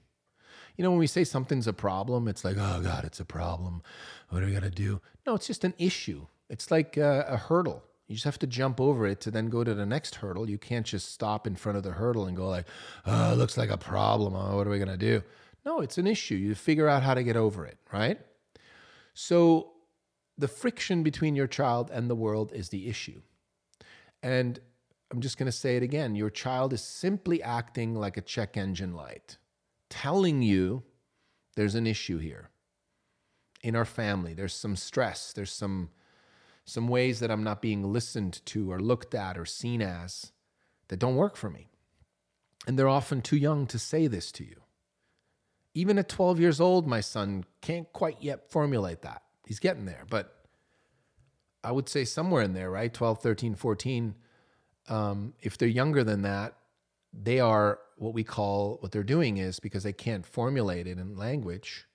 You know, when we say something's a problem, it's like, oh God, it's a problem. What are we going to do? No, it's just an issue. It's like a, a hurdle. You just have to jump over it to then go to the next hurdle. You can't just stop in front of the hurdle and go like, "Oh, it looks like a problem. Oh, what are we going to do?" No, it's an issue. You figure out how to get over it, right? So the friction between your child and the world is the issue. And I'm just going to say it again. Your child is simply acting like a check engine light, telling you there's an issue here. In our family, there's some stress, there's some some ways that I'm not being listened to or looked at or seen as that don't work for me. And they're often too young to say this to you. Even at 12 years old, my son can't quite yet formulate that. He's getting there, but I would say somewhere in there, right? 12, 13, 14. Um, if they're younger than that, they are what we call what they're doing is because they can't formulate it in language,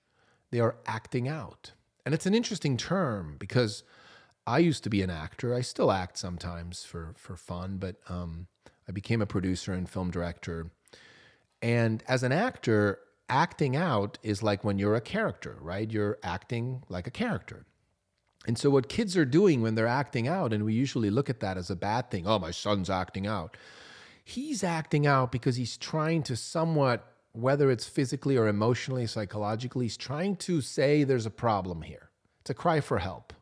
they are acting out. And it's an interesting term because I used to be an actor. I still act sometimes for for fun, but um, I became a producer and film director. And as an actor, acting out is like when you're a character, right? You're acting like a character. And so, what kids are doing when they're acting out, and we usually look at that as a bad thing oh, my son's acting out. He's acting out because he's trying to somewhat, whether it's physically or emotionally, psychologically, he's trying to say there's a problem here. It's a cry for help.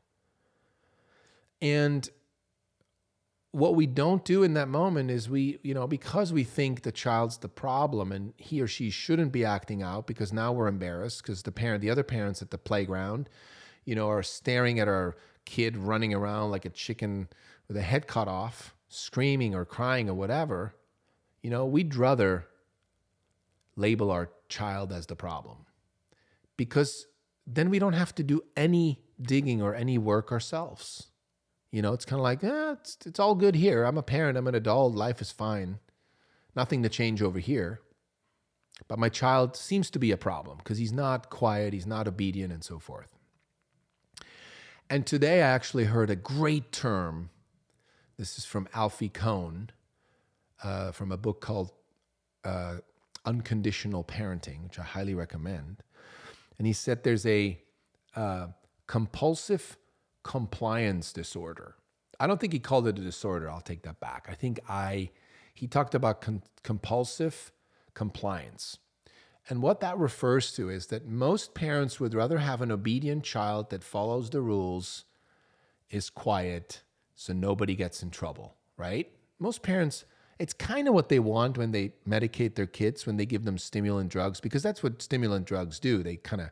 And what we don't do in that moment is we, you know, because we think the child's the problem and he or she shouldn't be acting out because now we're embarrassed because the parent, the other parents at the playground, you know, are staring at our kid running around like a chicken with a head cut off, screaming or crying or whatever, you know, we'd rather label our child as the problem because then we don't have to do any digging or any work ourselves. You know, it's kind of like, eh, it's, it's all good here. I'm a parent, I'm an adult, life is fine. Nothing to change over here. But my child seems to be a problem because he's not quiet, he's not obedient, and so forth. And today I actually heard a great term. This is from Alfie Kohn uh, from a book called uh, Unconditional Parenting, which I highly recommend. And he said there's a uh, compulsive compliance disorder. I don't think he called it a disorder. I'll take that back. I think I he talked about con- compulsive compliance. And what that refers to is that most parents would rather have an obedient child that follows the rules, is quiet, so nobody gets in trouble, right? Most parents, it's kind of what they want when they medicate their kids, when they give them stimulant drugs, because that's what stimulant drugs do. They kind of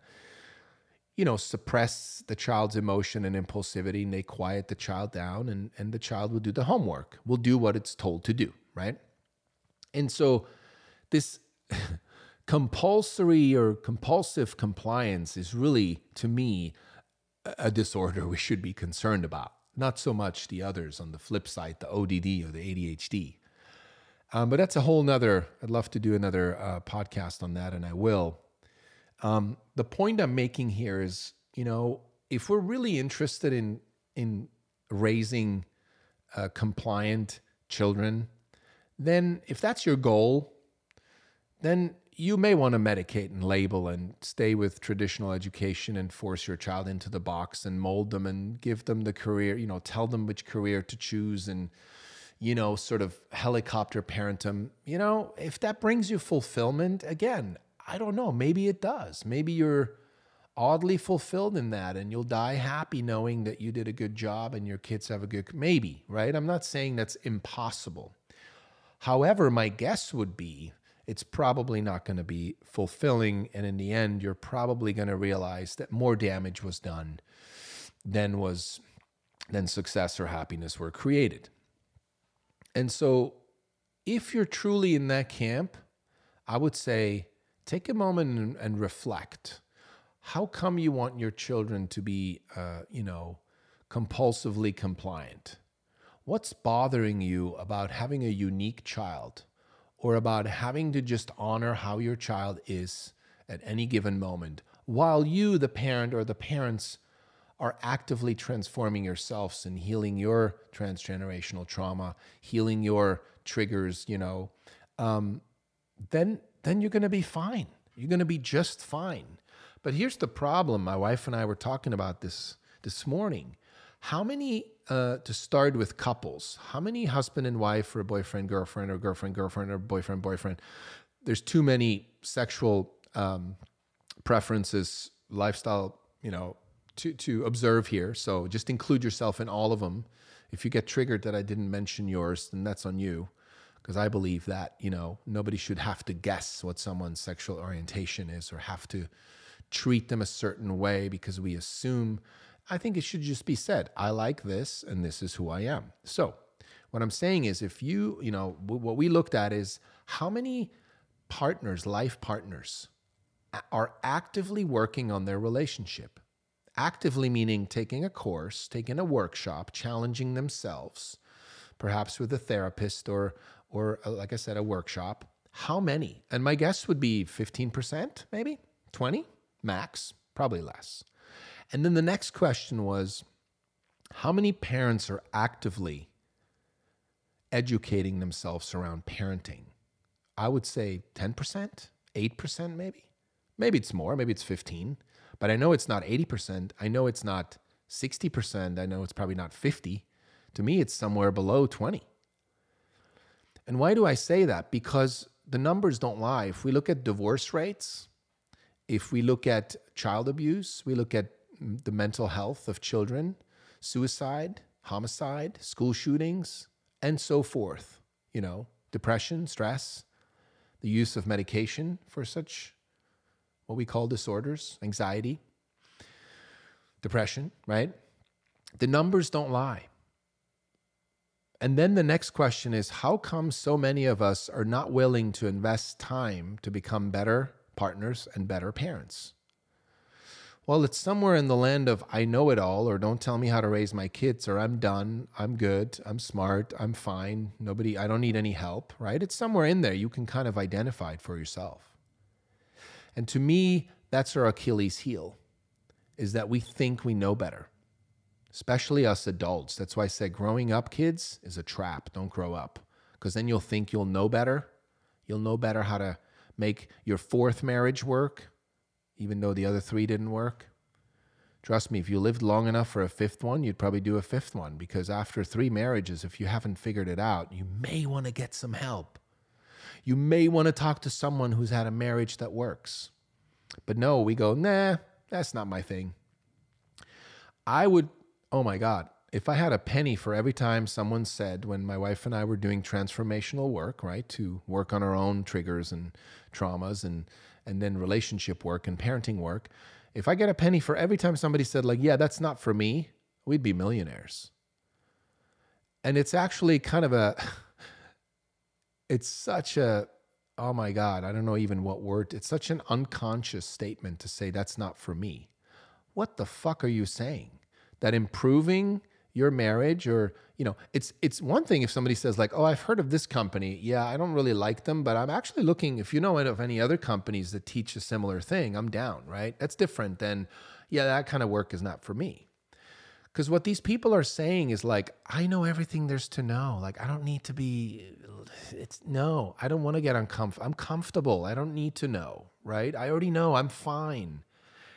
you know, suppress the child's emotion and impulsivity and they quiet the child down and, and the child will do the homework, will do what it's told to do, right? And so this compulsory or compulsive compliance is really, to me, a disorder we should be concerned about. Not so much the others on the flip side, the ODD or the ADHD. Um, but that's a whole nother, I'd love to do another uh, podcast on that, and I will. Um, the point I'm making here is, you know, if we're really interested in in raising uh, compliant children, then if that's your goal, then you may want to medicate and label and stay with traditional education and force your child into the box and mold them and give them the career, you know, tell them which career to choose and, you know, sort of helicopter parent them. You know, if that brings you fulfillment, again, I don't know. Maybe it does. Maybe you're oddly fulfilled in that and you'll die happy knowing that you did a good job and your kids have a good maybe, right? I'm not saying that's impossible. However, my guess would be it's probably not going to be fulfilling and in the end you're probably going to realize that more damage was done than was than success or happiness were created. And so if you're truly in that camp, I would say take a moment and, and reflect. How come you want your children to be, uh, you know, compulsively compliant? What's bothering you about having a unique child or about having to just honor how your child is at any given moment while you, the parent or the parents, are actively transforming yourselves and healing your transgenerational trauma, healing your triggers, you know, um, then then you're going to be fine. You're going to be just fine. But here's the problem. My wife and I were talking about this this morning. How many, uh, to start with couples, how many husband and wife or boyfriend, girlfriend, or girlfriend, girlfriend, or boyfriend, boyfriend? There's too many sexual um, preferences, lifestyle, you know, to, to observe here. So just include yourself in all of them. If you get triggered that I didn't mention yours, then that's on you because I believe that, you know, nobody should have to guess what someone's sexual orientation is or have to treat them a certain way because we assume. I think it should just be said, I like this and this is who I am. So, what I'm saying is if you, you know, what we looked at is how many partners, life partners, are actively working on their relationship. Actively meaning taking a course, taking a workshop, challenging themselves, perhaps with a therapist or or uh, like I said, a workshop, how many? And my guess would be 15%, maybe 20 max, probably less. And then the next question was how many parents are actively educating themselves around parenting? I would say 10%, 8% maybe. Maybe it's more, maybe it's 15, but I know it's not 80%. I know it's not 60%. I know it's probably not 50. To me, it's somewhere below 20. And why do I say that? Because the numbers don't lie. If we look at divorce rates, if we look at child abuse, we look at mm, the mental health of children, suicide, homicide, school shootings, and so forth, you know, depression, stress, the use of medication for such what we call disorders, anxiety, depression, right? The numbers don't lie. And then the next question is how come so many of us are not willing to invest time to become better partners and better parents? Well, it's somewhere in the land of I know it all, or don't tell me how to raise my kids, or I'm done, I'm good, I'm smart, I'm fine, nobody, I don't need any help, right? It's somewhere in there. You can kind of identify it for yourself. And to me, that's our Achilles heel, is that we think we know better especially us adults. That's why I said growing up, kids, is a trap. Don't grow up because then you'll think you'll know better. You'll know better how to make your fourth marriage work, even though the other three didn't work. Trust me, if you lived long enough for a fifth one, you'd probably do a fifth one because after three marriages, if you haven't figured it out, you may want to get some help. You may want to talk to someone who's had a marriage that works. But no, we go, nah, that's not my thing. I would oh my God, if I had a penny for every time someone said when my wife and I were doing transformational work, right, to work on our own triggers and traumas and and then relationship work and parenting work, if I get a penny for every time somebody said like, "Yeah, that's not for me," we'd be millionaires. And it's actually kind of a it's such a oh my god, I don't know even what word. It's such an unconscious statement to say that's not for me. What the fuck are you saying? That improving your marriage or you know it's it's one thing if somebody says like oh i've heard of this company. Yeah i don't really like them but i'm actually looking if you know of any other companies that teach a similar thing i'm down right? That's different than yeah that kind of work is not for me. Because what these people are saying is like i know everything there's to know. Like i don't need to be it's no i don't want to get uncomfortable i'm comfortable. I don't need to know right? I already know i'm fine.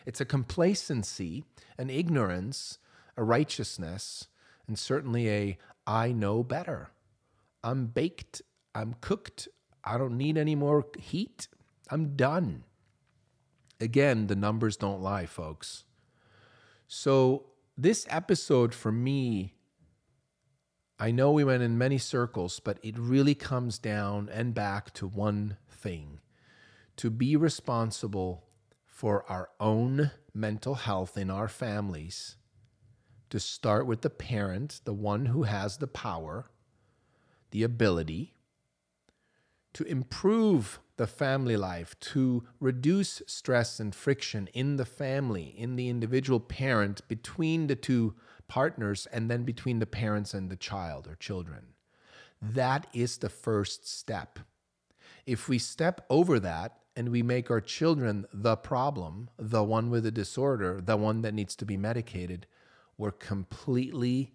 It's a complacency an ignorance a righteousness, and certainly a I know better. I'm baked, I'm cooked, I don't need any more heat, I'm done. Again, the numbers don't lie, folks. So, this episode for me, I know we went in many circles, but it really comes down and back to one thing to be responsible for our own mental health in our families to start with the parent, the one who has the power, the ability to improve the family life, to reduce stress and friction in the family, in the individual parent, between the two partners, and then between the parents and the child or children. That is the first step. If we step over that and we make our children the problem, the one with a disorder, the one that needs to be medicated, we're completely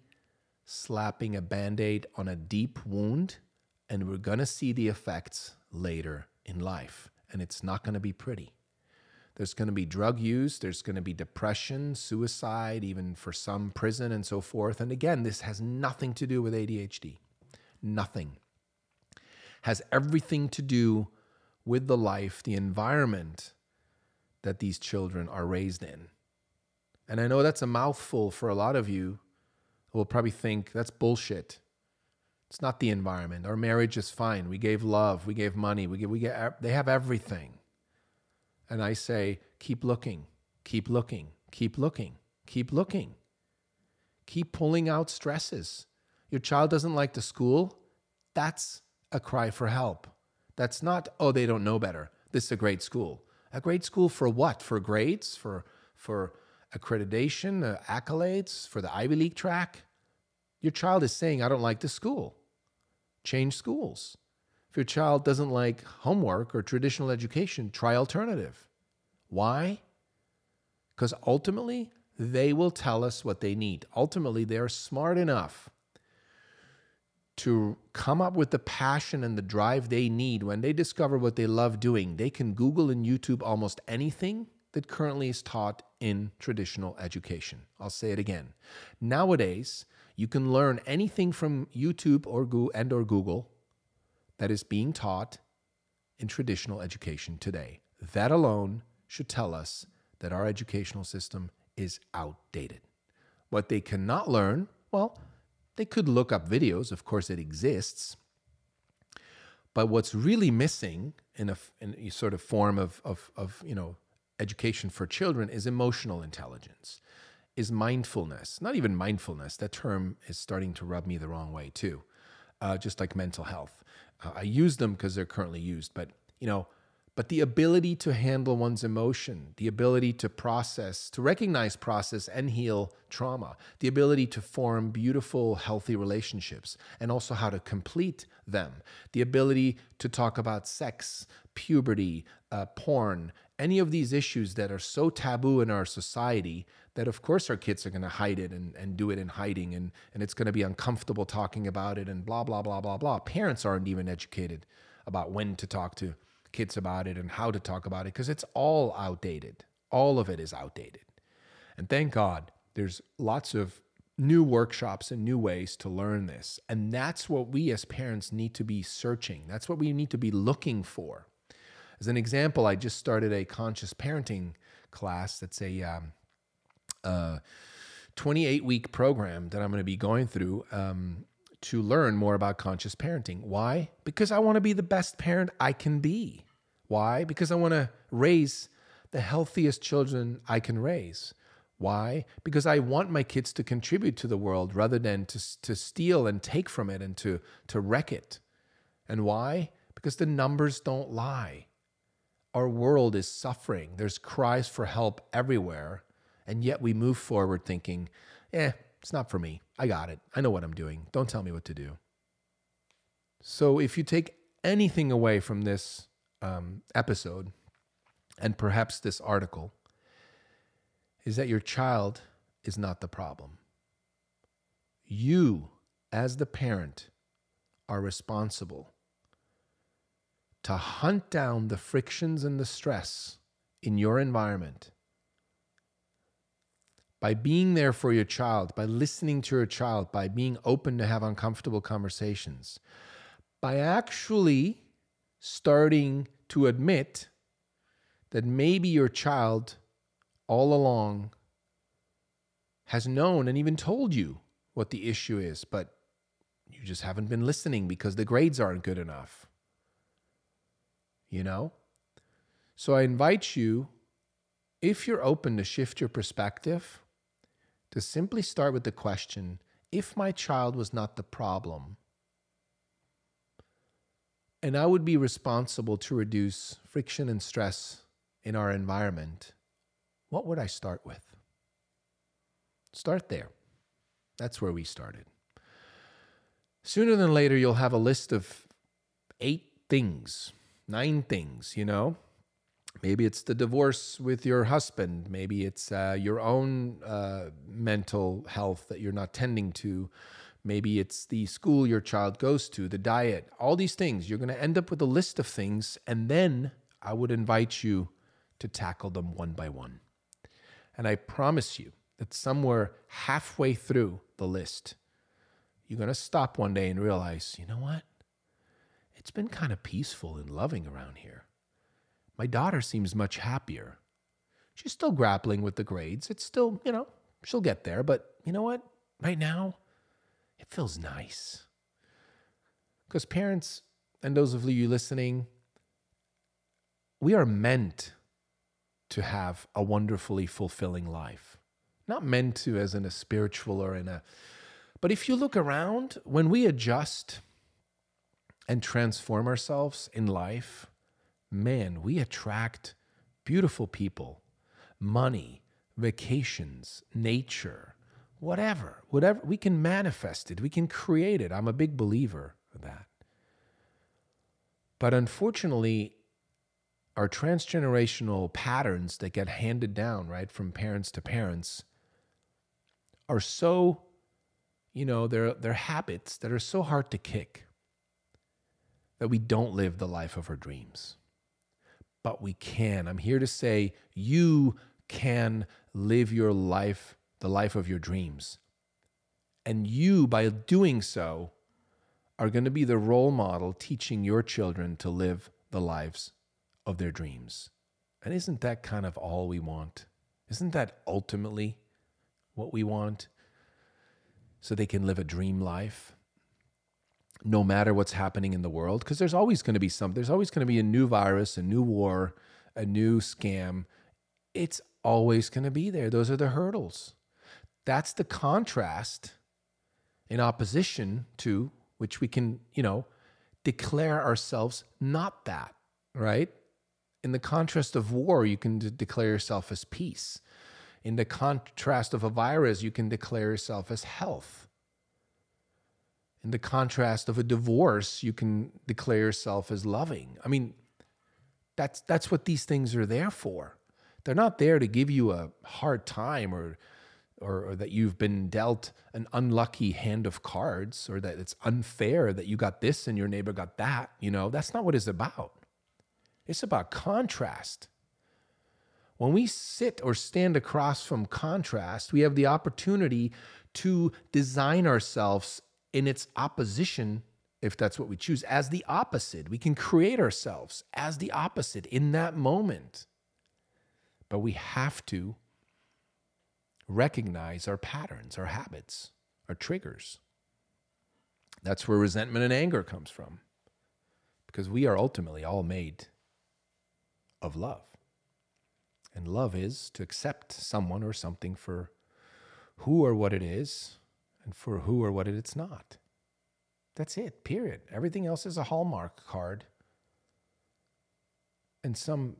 slapping a band aid on a deep wound, and we're going to see the effects later in life. And it's not going to be pretty. There's going to be drug use, there's going to be depression, suicide, even for some prison and so forth. And again, this has nothing to do with ADHD. Nothing. Has everything to do with the life, the environment that these children are raised in. And I know that's a mouthful for a lot of you who will probably think that's bullshit. It's not the environment. Our marriage is fine. We gave love, we gave money, we give, we get they have everything. And I say, keep looking, keep looking, keep looking, keep looking. Keep pulling out stresses. Your child doesn't like the school. That's a cry for help. That's not, oh, they don't know better. This is a great school. A great school for what? For grades? For for accreditation, uh, accolades for the Ivy League track. Your child is saying, I don't like the school. Change schools. If your child doesn't like homework or traditional education, try alternative. Why? Because ultimately, they will tell us what they need. Ultimately, they are smart enough to come up with the passion and the drive they need when they discover what they love doing, they can Google and YouTube almost anything that currently is taught in traditional education. I'll say it again. Nowadays, you can learn anything from YouTube or Google and or Google that is being taught in traditional education today. That alone should tell us that our educational system is outdated. What they cannot learn, well, they could look up videos, of course, it exists. But what's really missing in a, in a sort of form of, of, of, you know, education for children is emotional intelligence, is mindfulness. Not even mindfulness, that term is starting to rub me the wrong way too, uh, just like mental health. Uh, I use them because they're currently used, but, you know, but the ability to handle one's emotion, the ability to process, to recognize, process, and heal trauma, the ability to form beautiful, healthy relationships, and also how to complete them, the ability to talk about sex, puberty, uh, porn, any of these issues that are so taboo in our society that of course our kids are going to hide it and, and do it in hiding and, and it's going to be uncomfortable talking about it and blah blah blah blah blah parents aren't even educated about when to talk to kids about it and how to talk about it because it's all outdated. All of it is outdated. And thank God there's lots of new workshops and new ways to learn this. And that's what we as parents need to be searching. That's what we need to be looking for. As an example, I just started a conscious parenting class that's a um, uh, 28 week program that I'm going to be going through um, to learn more about conscious parenting. Why? Because I want to be the best parent I can be. Why? Because I want to raise the healthiest children I can raise. Why? Because I want my kids to contribute to the world rather than to, to steal and take from it and to, to wreck it. And why? Because the numbers don't lie. Our world is suffering. There's cries for help everywhere. And yet we move forward thinking, eh, it's not for me. I got it. I know what I'm doing. Don't tell me what to do. So if you take anything away from this um, episode and perhaps this article, is that your child is not the problem. You, as the parent, are responsible to hunt down the frictions and the stress in your environment by being there for your child, by listening to your child, by being open to have uncomfortable conversations, by actually starting to admit that maybe your child all along has known and even told you what the issue is, but you just haven't been listening because the grades aren't good enough. You know? So I invite you, if you're open to shift your perspective, to simply start with the question if my child was not the problem, and I would be responsible to reduce friction and stress in our environment, what would I start with? Start there. That's where we started. Sooner than later, you'll have a list of eight things, nine things, you know, Maybe it's the divorce with your husband. Maybe it's uh, your own uh, mental health that you're not tending to. Maybe it's the school your child goes to, the diet, all these things. You're going to end up with a list of things. And then I would invite you to tackle them one by one. And I promise you that somewhere halfway through the list, you're going to stop one day and realize, you know what? It's been kind of peaceful and loving around here. My daughter seems much happier. She's still grappling with the grades. It's still, you know, she'll get there, but you know what? Right now, it feels nice. Because parents and those of you listening, we are meant to have a wonderfully fulfilling life. Not meant to as in a spiritual or in a but if you look around, when we adjust and transform ourselves in life, man, we attract beautiful people, money, vacations, nature, whatever, whatever. We can manifest it, we can create it. I'm a big believer of that. But unfortunately, our transgenerational patterns that get handed down, right, from parents to parents, are so you know, they're, they're habits that are so hard to kick that we don't live the life of our dreams. But we can. I'm here to say you can live your life, the life of your dreams. And you, by doing so, are going to be the role model teaching your children to live the lives of their dreams. And isn't that kind of all we want? Isn't that ultimately what we want? So they can live a dream life no matter what's happening in the world because there's always going to be some there's always going to be a new virus a new war a new scam. It's always going to be there. Those are the hurdles. That's the contrast in opposition to which we can you know declare ourselves not that right? In the contrast of war you can de- declare yourself as peace. In the contrast of a virus you can declare yourself as health in the contrast of a divorce, you can declare yourself as loving. I mean, that's that's what these things are there for. They're not there to give you a hard time or or, or, that you've been dealt an unlucky hand of cards or that it's unfair that you got this and your neighbor got that. You know, that's not what it's about. It's about contrast. When we sit or stand across from contrast, we have the opportunity to design ourselves in its opposition, if that's what we choose, as the opposite. We can create ourselves as the opposite in that moment. But we have to recognize our patterns, our habits, our triggers. That's where resentment and anger comes from. Because we are ultimately all made of love. And love is to accept someone or something for who or what it is and for who or what it's not. That's it, period. Everything else is a Hallmark card and some,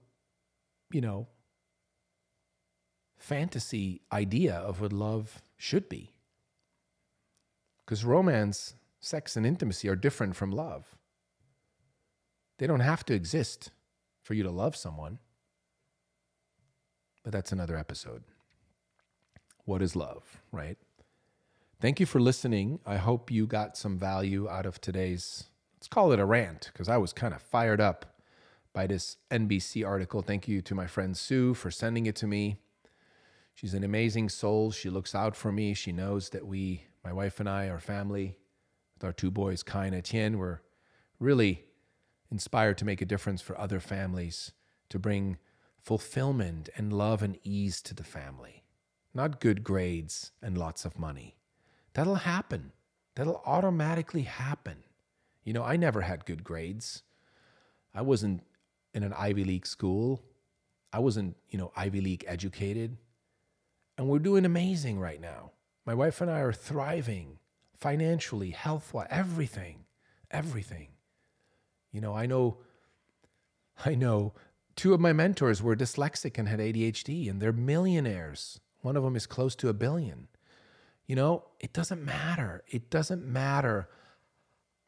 you know, fantasy idea of what love should be. Because romance, sex, and intimacy are different from love. They don't have to exist for you to love someone. But that's another episode. What is love, right? Thank you for listening. I hope you got some value out of today's, let's call it a rant, because I was kind of fired up by this NBC article. Thank you to my friend Sue for sending it to me. She's an amazing soul. She looks out for me. She knows that we, my wife and I, our family, with our two boys, Kai and Etienne, were really inspired to make a difference for other families, to bring fulfillment and love and ease to the family, not good grades and lots of money. That'll happen. That'll automatically happen. You know, I never had good grades. I wasn't in an Ivy League school. I wasn't, you know, Ivy League educated. And we're doing amazing right now. My wife and I are thriving financially, health wise, everything, everything. You know, I know, I know two of my mentors were dyslexic and had ADHD, and they're millionaires. One of them is close to a billion. You know, it doesn't matter. It doesn't matter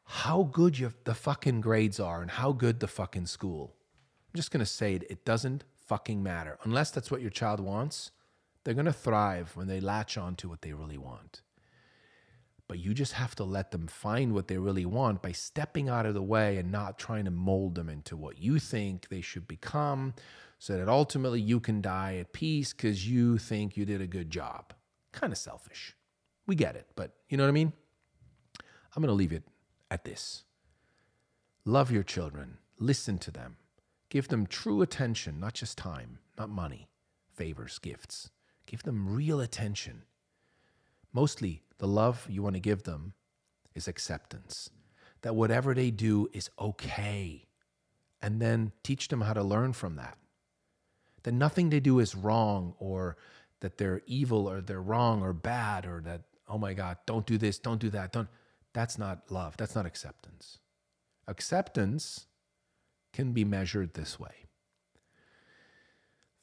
how good your, the fucking grades are and how good the fucking school. I'm just going to say it. It doesn't fucking matter. Unless that's what your child wants, they're going to thrive when they latch on to what they really want. But you just have to let them find what they really want by stepping out of the way and not trying to mold them into what you think they should become so that ultimately you can die at peace because you think you did a good job. Kind of selfish. We get it, but you know what I mean? I'm going to leave it at this. Love your children, listen to them, give them true attention, not just time, not money, favors, gifts. Give them real attention. Mostly, the love you want to give them is acceptance, that whatever they do is okay. And then teach them how to learn from that. That nothing they do is wrong or that they're evil or they're wrong or bad or that oh my God, don't do this, don't do that, don't. That's not love. That's not acceptance. Acceptance can be measured this way.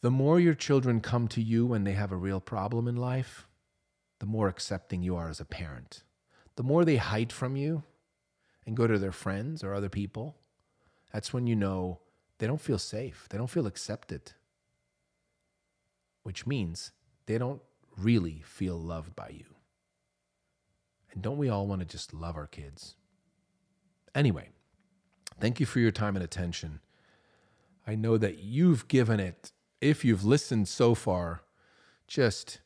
The more your children come to you when they have a real problem in life, the more accepting you are as a parent. The more they hide from you and go to their friends or other people, that's when you know they don't feel safe. They don't feel accepted, which means they don't really feel loved by you. And don't we all want to just love our kids? Anyway, thank you for your time and attention. I know that you've given it, if you've listened so far, just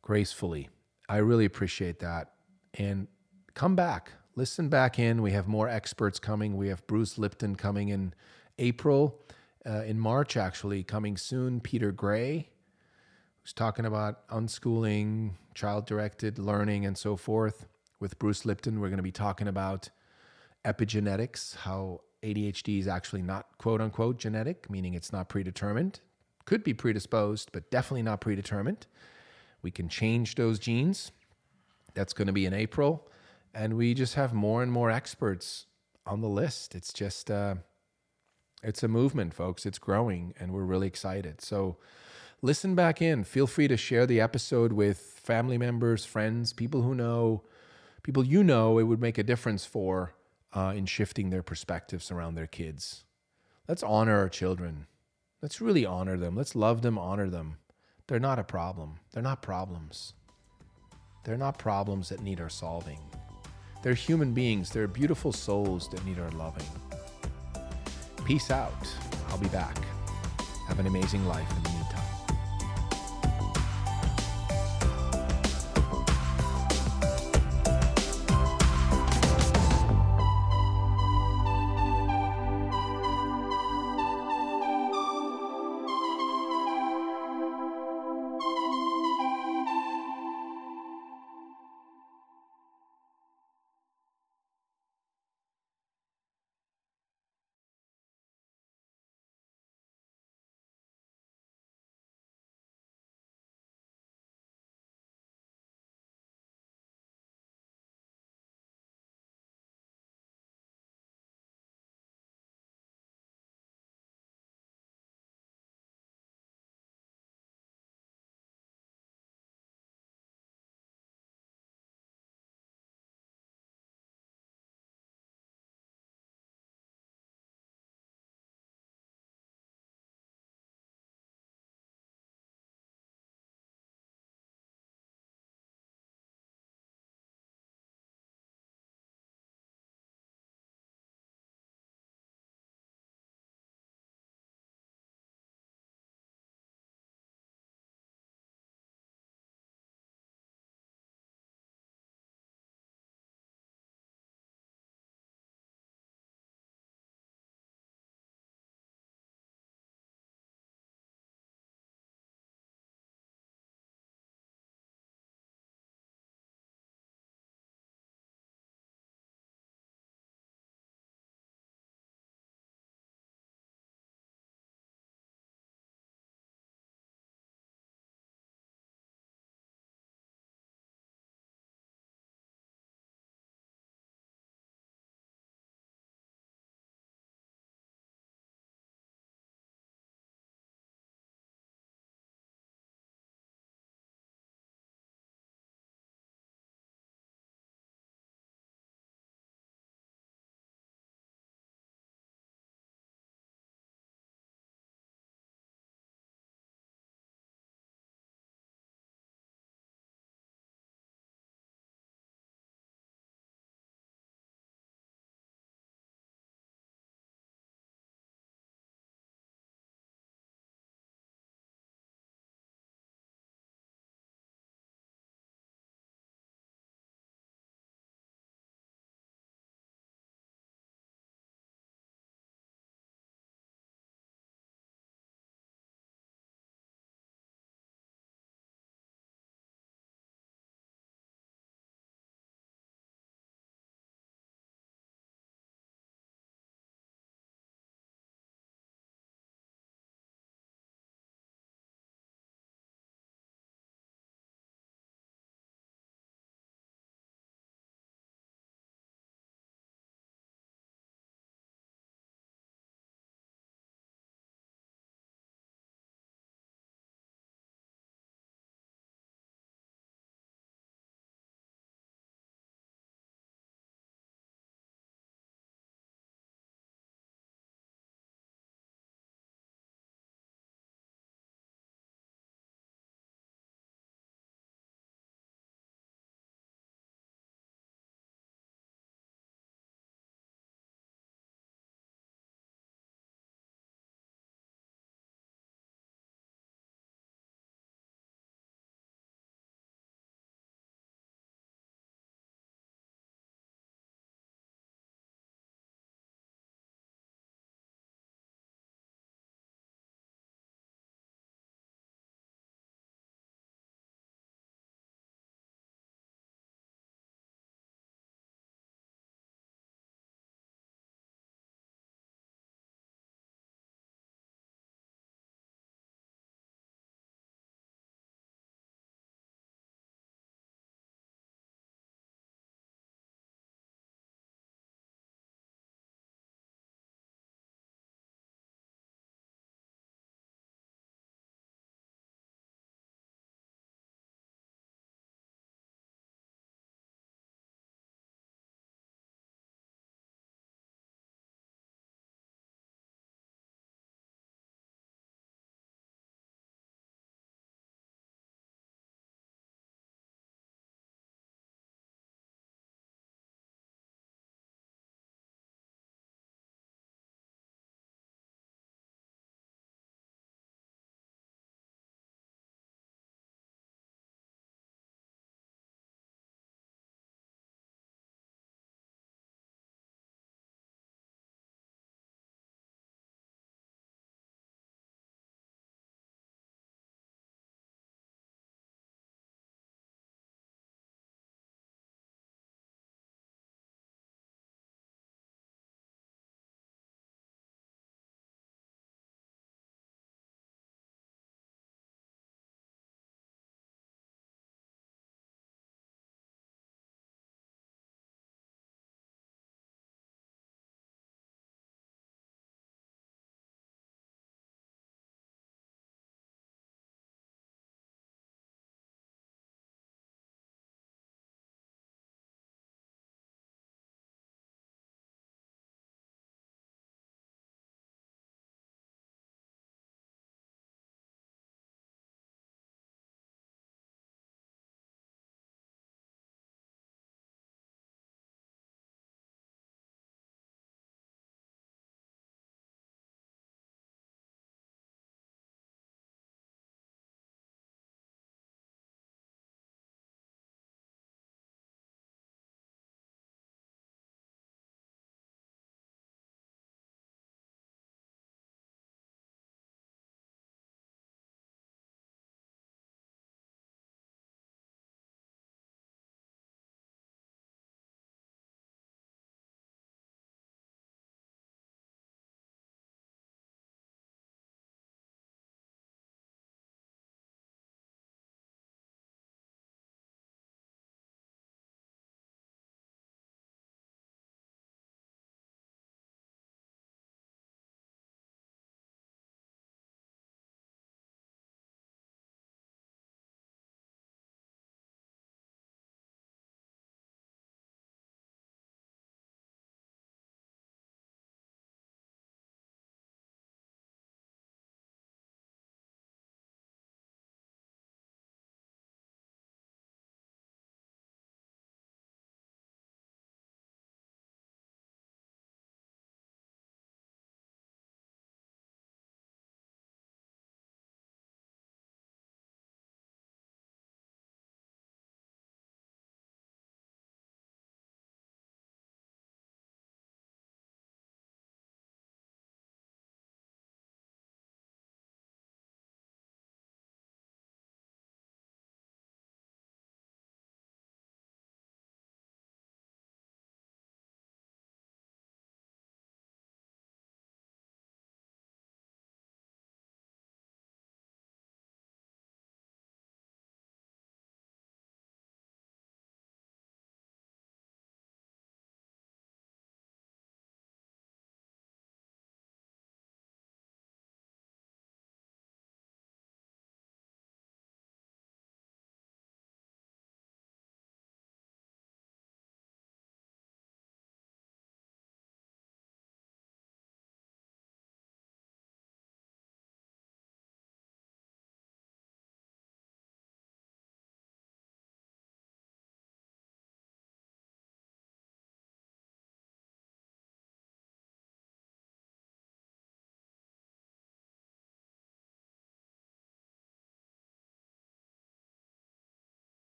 gracefully. I really appreciate that. And come back, listen back in. We have more experts coming. We have Bruce Lipton coming in April, uh, in March, actually, coming soon. Peter Gray, who's talking about unschooling, child directed learning, and so forth. With Bruce Lipton, we're going to be talking about epigenetics, how ADHD is actually not quote unquote genetic, meaning it's not predetermined. Could be predisposed, but definitely not predetermined. We can change those genes. That's going to be in April. And we just have more and more experts on the list. It's just, uh, it's a movement, folks. It's growing, and we're really excited. So, listen back in. Feel free to share the episode with family members, friends, people who know, people you know it would make a difference for uh, in shifting their perspectives around their kids. Let's honor our children. Let's really honor them. Let's love them, honor them. They're not a problem. They're not problems. They're not problems that need our solving. They're human beings. They're beautiful souls that need our loving. Peace out. I'll be back. Have an amazing life